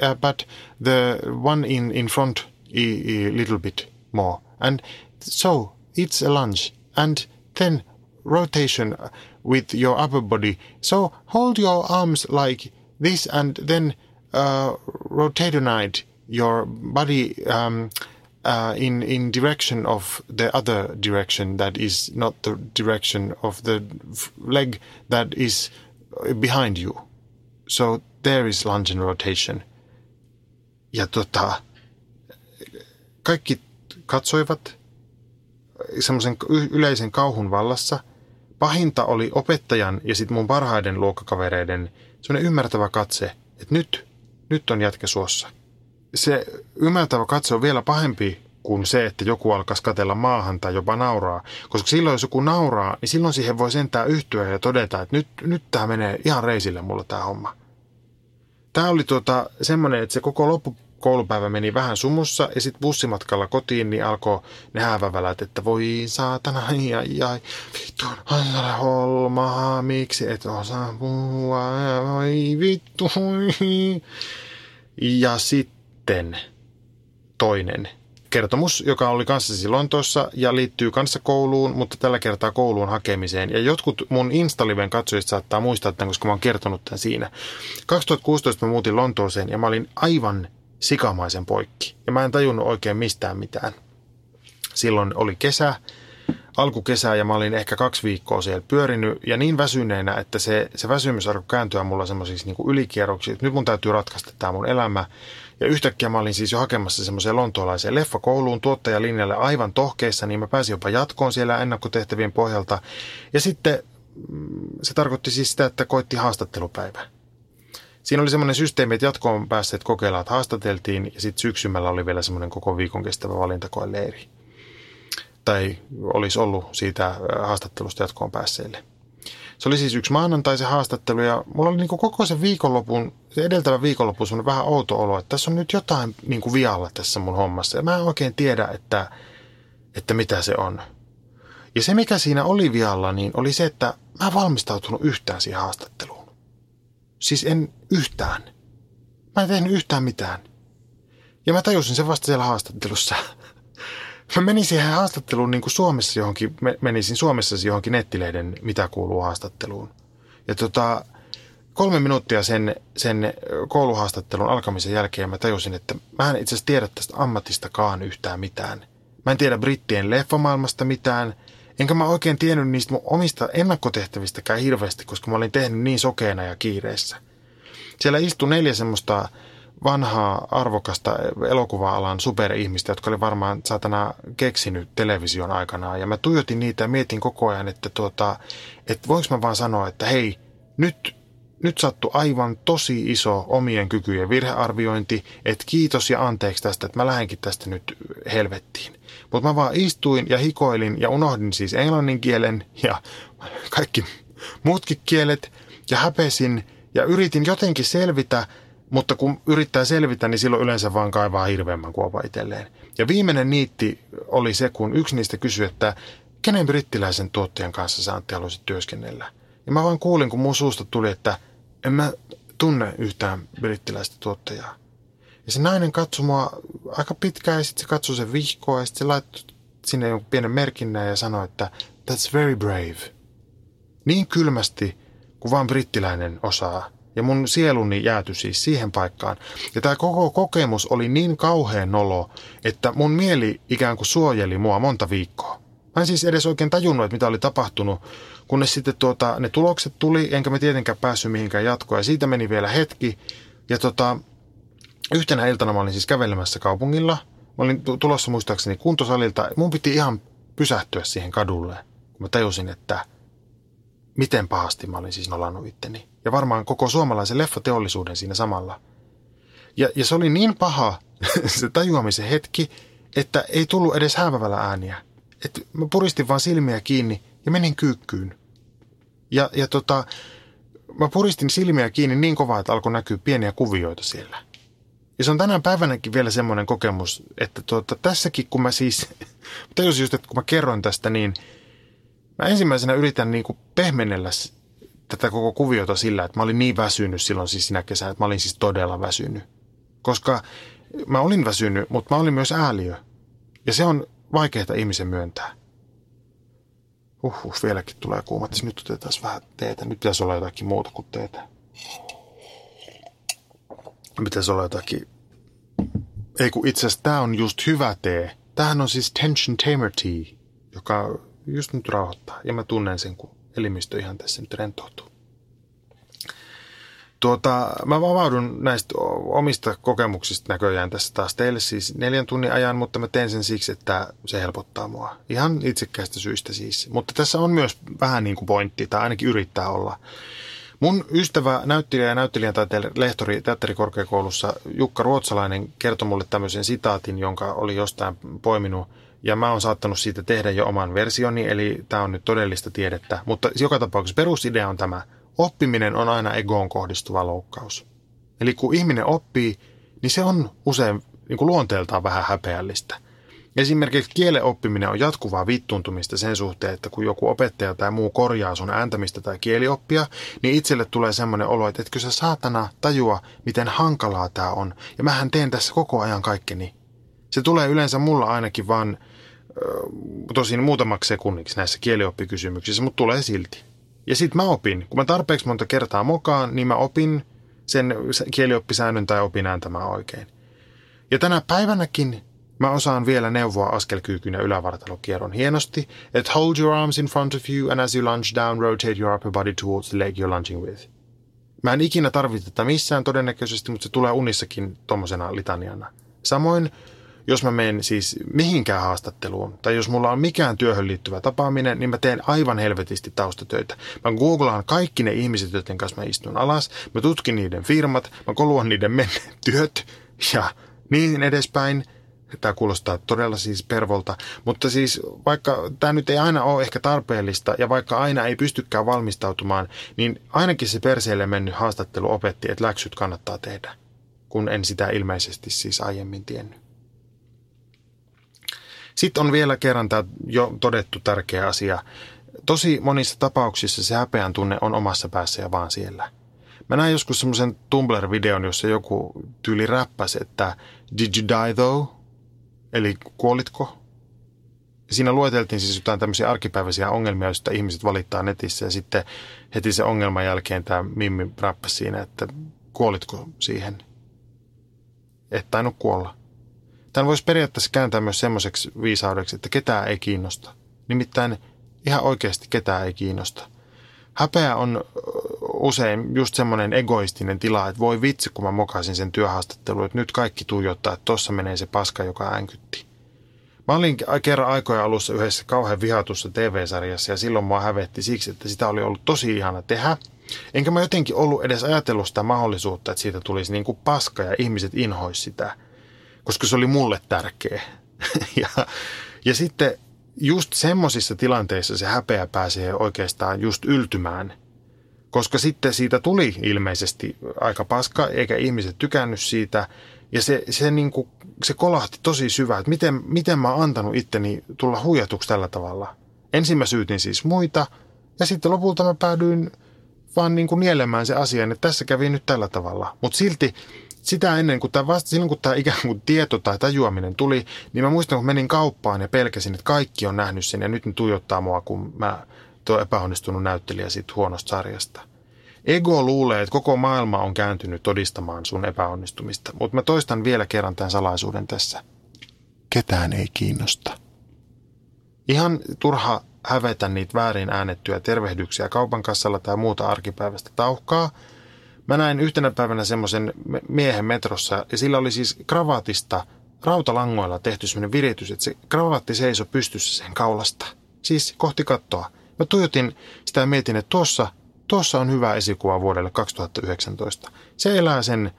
uh, but the one in in front a, a little bit more, and so it's a lunge, and then rotation with your upper body. So hold your arms like this, and then uh, rotationate your body. Um, uh, in in direction of the other direction that is not the direction of the leg that is behind you. So there is lunge and rotation. Ja tota, kaikki katsoivat semmoisen yleisen kauhun vallassa. Pahinta oli opettajan ja sitten mun parhaiden luokkakavereiden semmoinen ymmärtävä katse, että nyt, nyt on jätkä suossa – se ymmärtävä katse on vielä pahempi kuin se, että joku alkaisi katella maahan tai jopa nauraa. Koska silloin, jos joku nauraa, niin silloin siihen voi sentään yhtyä ja todeta, että nyt, nyt tämä menee ihan reisille mulla tämä homma. Tämä oli tuota, semmoinen, että se koko loppukoulupäivä meni vähän sumussa ja sitten bussimatkalla kotiin niin alkoi ne häävävälät, että voi saatana, ai ai, vittu, holmaa, miksi et osaa puhua, ai vittu, ja sitten sitten toinen kertomus, joka oli kanssasi Lontoossa ja liittyy kanssa kouluun, mutta tällä kertaa kouluun hakemiseen. Ja jotkut mun Instaliven katsojista saattaa muistaa tämän, koska mä oon kertonut tämän siinä. 2016 mä muutin Lontooseen ja mä olin aivan sikamaisen poikki. Ja mä en tajunnut oikein mistään mitään. Silloin oli kesä, alkukesää ja mä olin ehkä kaksi viikkoa siellä pyörinyt ja niin väsyneenä, että se, se väsymys alkoi kääntyä mulla semmoisiksi niin ylikierroksiksi, nyt mun täytyy ratkaista tämä mun elämä ja yhtäkkiä mä olin siis jo hakemassa semmoiseen lontoolaiseen leffakouluun tuottajalinjalle aivan tohkeissa, niin mä pääsin jopa jatkoon siellä ennakkotehtävien pohjalta. Ja sitten mm, se tarkoitti siis sitä, että koitti haastattelupäivä. Siinä oli semmoinen systeemi, että jatkoon päässeet kokeilla, että haastateltiin ja sitten syksymällä oli vielä semmoinen koko viikon kestävä valintakoeleiri. Tai olisi ollut siitä haastattelusta jatkoon päässeille. Se oli siis yksi maanantai se haastattelu ja mulla oli niin koko sen viikonlopun, se edeltävä viikonloppu semmoinen vähän outo olo, että tässä on nyt jotain niin kuin vialla tässä mun hommassa. Ja mä en oikein tiedä, että, että mitä se on. Ja se, mikä siinä oli vialla, niin oli se, että mä en valmistautunut yhtään siihen haastatteluun. Siis en yhtään. Mä en tehnyt yhtään mitään. Ja mä tajusin sen vasta siellä haastattelussa. Mä menin siihen haastatteluun niin kuin Suomessa johonkin, menisin Suomessa johonkin nettilehden mitä kuuluu haastatteluun. Ja tota, kolme minuuttia sen, sen kouluhaastattelun alkamisen jälkeen mä tajusin, että mä en itse asiassa tiedä tästä ammatistakaan yhtään mitään. Mä en tiedä brittien leffamaailmasta mitään, enkä mä oikein tiennyt niistä mun omista ennakkotehtävistäkään hirveästi, koska mä olin tehnyt niin sokeena ja kiireessä. Siellä istui neljä semmoista vanhaa arvokasta elokuva-alan superihmistä, jotka oli varmaan satana keksinyt television aikana. Ja mä tuijotin niitä ja mietin koko ajan, että, tuota, että voinko mä vaan sanoa, että hei, nyt, nyt sattui aivan tosi iso omien kykyjen virhearviointi, että kiitos ja anteeksi tästä, että mä lähdenkin tästä nyt helvettiin. Mutta mä vaan istuin ja hikoilin ja unohdin siis englannin kielen ja kaikki muutkin kielet ja häpesin ja yritin jotenkin selvitä – mutta kun yrittää selvitä, niin silloin yleensä vaan kaivaa hirveämmän kuopa itselleen. Ja viimeinen niitti oli se, kun yksi niistä kysyi, että kenen brittiläisen tuottajan kanssa sä Antti haluaisit työskennellä. Ja mä vaan kuulin, kun mun suusta tuli, että en mä tunne yhtään brittiläistä tuottajaa. Ja se nainen katsoi mua aika pitkään ja sitten se katsoi sen vihkoa ja sitten se laittoi sinne jonkun pienen merkinnän ja sanoi, että that's very brave. Niin kylmästi kuin vaan brittiläinen osaa. Ja mun sieluni jäätyi siis siihen paikkaan. Ja tämä koko kokemus oli niin kauhean nolo, että mun mieli ikään kuin suojeli mua monta viikkoa. Mä en siis edes oikein tajunnut, että mitä oli tapahtunut, kunnes sitten tuota, ne tulokset tuli, enkä me tietenkään päässyt mihinkään jatkoa. Ja siitä meni vielä hetki. Ja tota, yhtenä iltana mä olin siis kävelemässä kaupungilla. Mä olin tulossa muistaakseni kuntosalilta. Mun piti ihan pysähtyä siihen kadulle, kun mä tajusin, että miten pahasti mä olin siis nolannut itteni. Ja varmaan koko suomalaisen leffateollisuuden siinä samalla. Ja, ja se oli niin paha se tajuamisen hetki, että ei tullut edes häävävällä ääniä. että mä puristin vaan silmiä kiinni ja menin kyykkyyn. Ja, ja tota, mä puristin silmiä kiinni niin kovaa, että alkoi näkyä pieniä kuvioita siellä. Ja se on tänään päivänäkin vielä semmoinen kokemus, että tuota, tässäkin kun mä siis, tajusin just, että kun mä kerron tästä, niin mä ensimmäisenä yritän niin pehmennellä tätä koko kuviota sillä, että mä olin niin väsynyt silloin siis sinä kesänä, että mä olin siis todella väsynyt. Koska mä olin väsynyt, mutta mä olin myös ääliö. Ja se on vaikeaa ihmisen myöntää. Uhuh, vieläkin tulee kuumat. Nyt otetaan vähän teetä. Nyt pitäisi olla jotakin muuta kuin teetä. Pitäisi olla jotakin... Ei kun itse asiassa tämä on just hyvä tee. Tämähän on siis Tension Tamer Tea, joka just nyt rauhoittaa. Ja mä tunnen sen, kun elimistö ihan tässä nyt rentoutuu. Tuota, mä vavaudun näistä omista kokemuksista näköjään tässä taas teille siis neljän tunnin ajan, mutta mä teen sen siksi, että se helpottaa mua. Ihan itsekkäistä syistä siis. Mutta tässä on myös vähän niin kuin pointti, tai ainakin yrittää olla. Mun ystävä, näyttelijä ja näyttelijän lehtori teatterikorkeakoulussa Jukka Ruotsalainen kertoi mulle tämmöisen sitaatin, jonka oli jostain poiminut – ja mä oon saattanut siitä tehdä jo oman versioni, eli tämä on nyt todellista tiedettä. Mutta joka tapauksessa perusidea on tämä. Oppiminen on aina egoon kohdistuva loukkaus. Eli kun ihminen oppii, niin se on usein niin kuin luonteeltaan vähän häpeällistä. Esimerkiksi kielen oppiminen on jatkuvaa vittuuntumista sen suhteen, että kun joku opettaja tai muu korjaa sun ääntämistä tai kielioppia, niin itselle tulee semmoinen olo, että etkö sä saatana tajua, miten hankalaa tämä on. Ja mähän teen tässä koko ajan kaikkeni. Se tulee yleensä mulla ainakin vaan tosin muutamaksi sekunniksi näissä kielioppikysymyksissä, mutta tulee silti. Ja sitten mä opin. Kun mä tarpeeksi monta kertaa mokaan, niin mä opin sen kielioppisäännön tai opin ääntämään oikein. Ja tänä päivänäkin mä osaan vielä neuvoa askelkyykyn ja ylävartalokierron hienosti, että hold your arms in front of you and as you lunge down, rotate your upper body towards the leg you're lunging with. Mä en ikinä tarvitse tätä missään todennäköisesti, mutta se tulee unissakin tommosena litaniana. Samoin jos mä menen siis mihinkään haastatteluun, tai jos mulla on mikään työhön liittyvä tapaaminen, niin mä teen aivan helvetisti taustatöitä. Mä googlaan kaikki ne ihmiset, joiden kanssa mä istun alas, mä tutkin niiden firmat, mä koluan niiden menneet työt ja niin edespäin. Tämä kuulostaa todella siis pervolta, mutta siis vaikka tämä nyt ei aina ole ehkä tarpeellista ja vaikka aina ei pystykään valmistautumaan, niin ainakin se perseelle mennyt haastattelu opetti, että läksyt kannattaa tehdä, kun en sitä ilmeisesti siis aiemmin tiennyt. Sitten on vielä kerran tämä jo todettu tärkeä asia. Tosi monissa tapauksissa se häpeän tunne on omassa päässä ja vaan siellä. Mä näin joskus semmoisen Tumblr-videon, jossa joku tyyli räppäsi, että Did you die though? Eli kuolitko? Siinä lueteltiin siis jotain tämmöisiä arkipäiväisiä ongelmia, joista ihmiset valittaa netissä. Ja sitten heti se ongelman jälkeen tämä Mimmi räppäsi siinä, että kuolitko siihen? Et tainnut kuolla. Tämän voisi periaatteessa kääntää myös semmoiseksi viisaudeksi, että ketään ei kiinnosta. Nimittäin ihan oikeasti ketään ei kiinnosta. Häpeä on usein just semmoinen egoistinen tila, että voi vitsi, kun mä mokaisin sen työhaastattelun, että nyt kaikki tuijottaa, että tossa menee se paska, joka äänkytti. Mä olin kerran aikoja alussa yhdessä kauhean vihatussa TV-sarjassa ja silloin mua hävetti siksi, että sitä oli ollut tosi ihana tehdä. Enkä mä jotenkin ollut edes ajatellut sitä mahdollisuutta, että siitä tulisi niin kuin paska ja ihmiset inhois sitä – koska se oli mulle tärkeä. ja, ja sitten just semmoisissa tilanteissa se häpeä pääsee oikeastaan just yltymään, koska sitten siitä tuli ilmeisesti aika paska, eikä ihmiset tykännyt siitä. Ja se, se, niin kuin, se kolahti tosi syvää, että miten, miten mä oon antanut itteni tulla huijatuksi tällä tavalla. Ensin mä syytin siis muita, ja sitten lopulta mä päädyin vaan niin kuin nielemään se asian, että tässä kävi nyt tällä tavalla. Mutta silti sitä ennen, kun tämä vasta, silloin kun tämä ikään kuin tieto tai tajuaminen tuli, niin mä muistan, kun menin kauppaan ja pelkäsin, että kaikki on nähnyt sen ja nyt ne tuijottaa mua, kun mä tuo epäonnistunut näyttelijä siitä huonosta sarjasta. Ego luulee, että koko maailma on kääntynyt todistamaan sun epäonnistumista, mutta mä toistan vielä kerran tämän salaisuuden tässä. Ketään ei kiinnosta. Ihan turha hävetä niitä väärin äänettyjä tervehdyksiä kaupan kassalla tai muuta arkipäivästä tauhkaa. Mä näin yhtenä päivänä semmoisen miehen metrossa ja sillä oli siis kravaatista rautalangoilla tehty semmoinen viritys, että se kravaatti seisoi pystyssä sen kaulasta. Siis kohti kattoa. Mä tuijotin sitä ja mietin, että tuossa, tuossa on hyvä esikuva vuodelle 2019. Se elää sen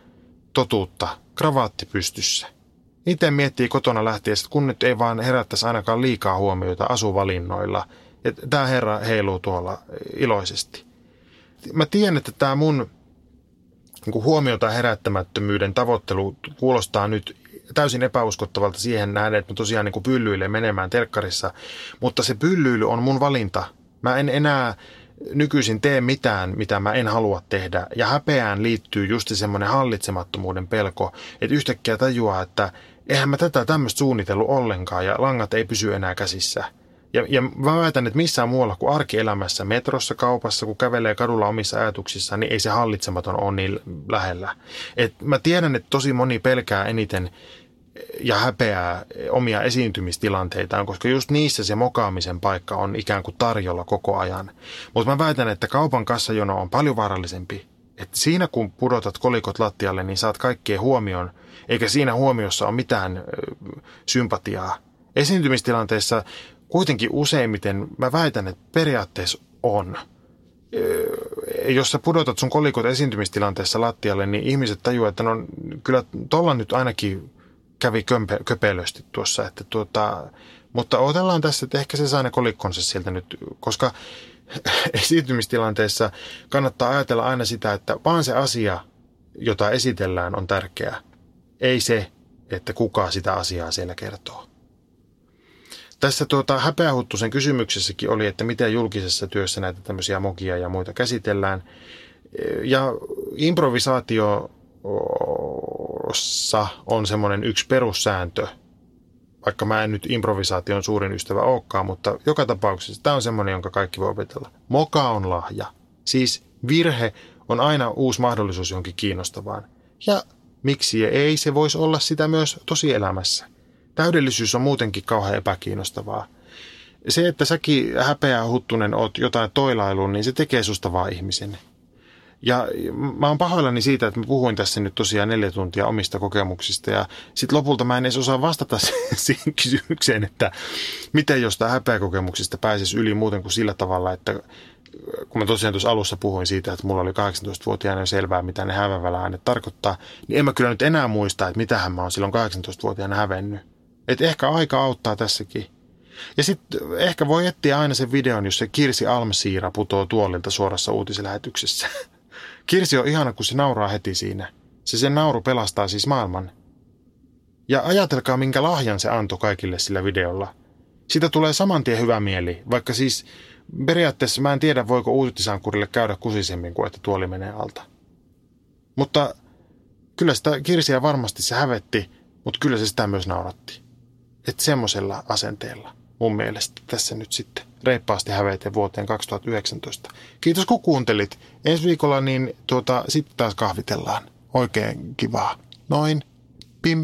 totuutta, kravaatti pystyssä. Itse miettii kotona lähtiessä, kun nyt ei vaan herättäisi ainakaan liikaa huomioita asuvalinnoilla. Tämä herra heiluu tuolla iloisesti. Mä tiedän, että tämä mun niin huomiota herättämättömyyden tavoittelu kuulostaa nyt täysin epäuskottavalta siihen nähden, että mä tosiaan niin pyllyilen menemään telkkarissa. Mutta se pyllyily on mun valinta. Mä en enää nykyisin tee mitään, mitä mä en halua tehdä. Ja häpeään liittyy just semmoinen hallitsemattomuuden pelko, että yhtäkkiä tajuaa, että eihän mä tätä tämmöistä suunnitellut ollenkaan ja langat ei pysy enää käsissä. Ja, ja mä väitän, että missään muualla kuin arkielämässä, metrossa, kaupassa, kun kävelee kadulla omissa ajatuksissaan, niin ei se hallitsematon ole niin lähellä. Et mä tiedän, että tosi moni pelkää eniten ja häpeää omia esiintymistilanteitaan, koska just niissä se mokaamisen paikka on ikään kuin tarjolla koko ajan. Mutta mä väitän, että kaupan kassajono on paljon vaarallisempi. Että siinä kun pudotat kolikot lattialle, niin saat kaikkien huomioon, eikä siinä huomiossa ole mitään sympatiaa. Esiintymistilanteessa kuitenkin useimmiten mä väitän, että periaatteessa on. Jos sä pudotat sun kolikot esiintymistilanteessa lattialle, niin ihmiset tajuaa, että no kyllä tuolla nyt ainakin kävi kömpe, köpelösti tuossa. Että tuota, mutta otellaan tässä, että ehkä se saa ne kolikkonsa sieltä nyt, koska esiintymistilanteessa kannattaa ajatella aina sitä, että vaan se asia, jota esitellään, on tärkeää. Ei se, että kuka sitä asiaa siellä kertoo. Tässä tuota, häpeähuttusen kysymyksessäkin oli, että miten julkisessa työssä näitä tämmöisiä mokia ja muita käsitellään. Ja improvisaatiossa on semmoinen yksi perussääntö, vaikka mä en nyt improvisaation suurin ystävä olekaan, mutta joka tapauksessa tämä on semmoinen, jonka kaikki voi opetella. Moka on lahja. Siis virhe on aina uusi mahdollisuus jonkin kiinnostavaan. Ja miksi ei se voisi olla sitä myös tosielämässä? Täydellisyys on muutenkin kauhean epäkiinnostavaa. Se, että säkin häpeä huttunen oot jotain toilailun, niin se tekee susta vaan ihmisen. Ja mä oon pahoillani siitä, että mä puhuin tässä nyt tosiaan neljä tuntia omista kokemuksista ja sitten lopulta mä en edes osaa vastata siihen kysymykseen, että miten jostain häpeäkokemuksista pääsisi yli muuten kuin sillä tavalla, että kun mä tosiaan tuossa alussa puhuin siitä, että mulla oli 18-vuotiaana selvää, mitä ne hävävällä äänet tarkoittaa, niin en mä kyllä nyt enää muista, että mitähän mä oon silloin 18-vuotiaana hävennyt. Et ehkä aika auttaa tässäkin. Ja sitten ehkä voi etsiä aina sen videon, jos se Kirsi Almsiira putoo tuolilta suorassa uutislähetyksessä. Kirsi on ihana, kun se nauraa heti siinä. Se sen nauru pelastaa siis maailman. Ja ajatelkaa, minkä lahjan se antoi kaikille sillä videolla. Siitä tulee saman tien hyvä mieli, vaikka siis periaatteessa mä en tiedä, voiko uutisankurille käydä kusisemmin kuin että tuoli menee alta. Mutta kyllä sitä Kirsiä varmasti se hävetti, mutta kyllä se sitä myös nauratti. Että semmoisella asenteella mun mielestä tässä nyt sitten reippaasti häveite vuoteen 2019. Kiitos kun kuuntelit. Ensi viikolla niin tuota, sitten taas kahvitellaan. Oikein kivaa. Noin. Pim.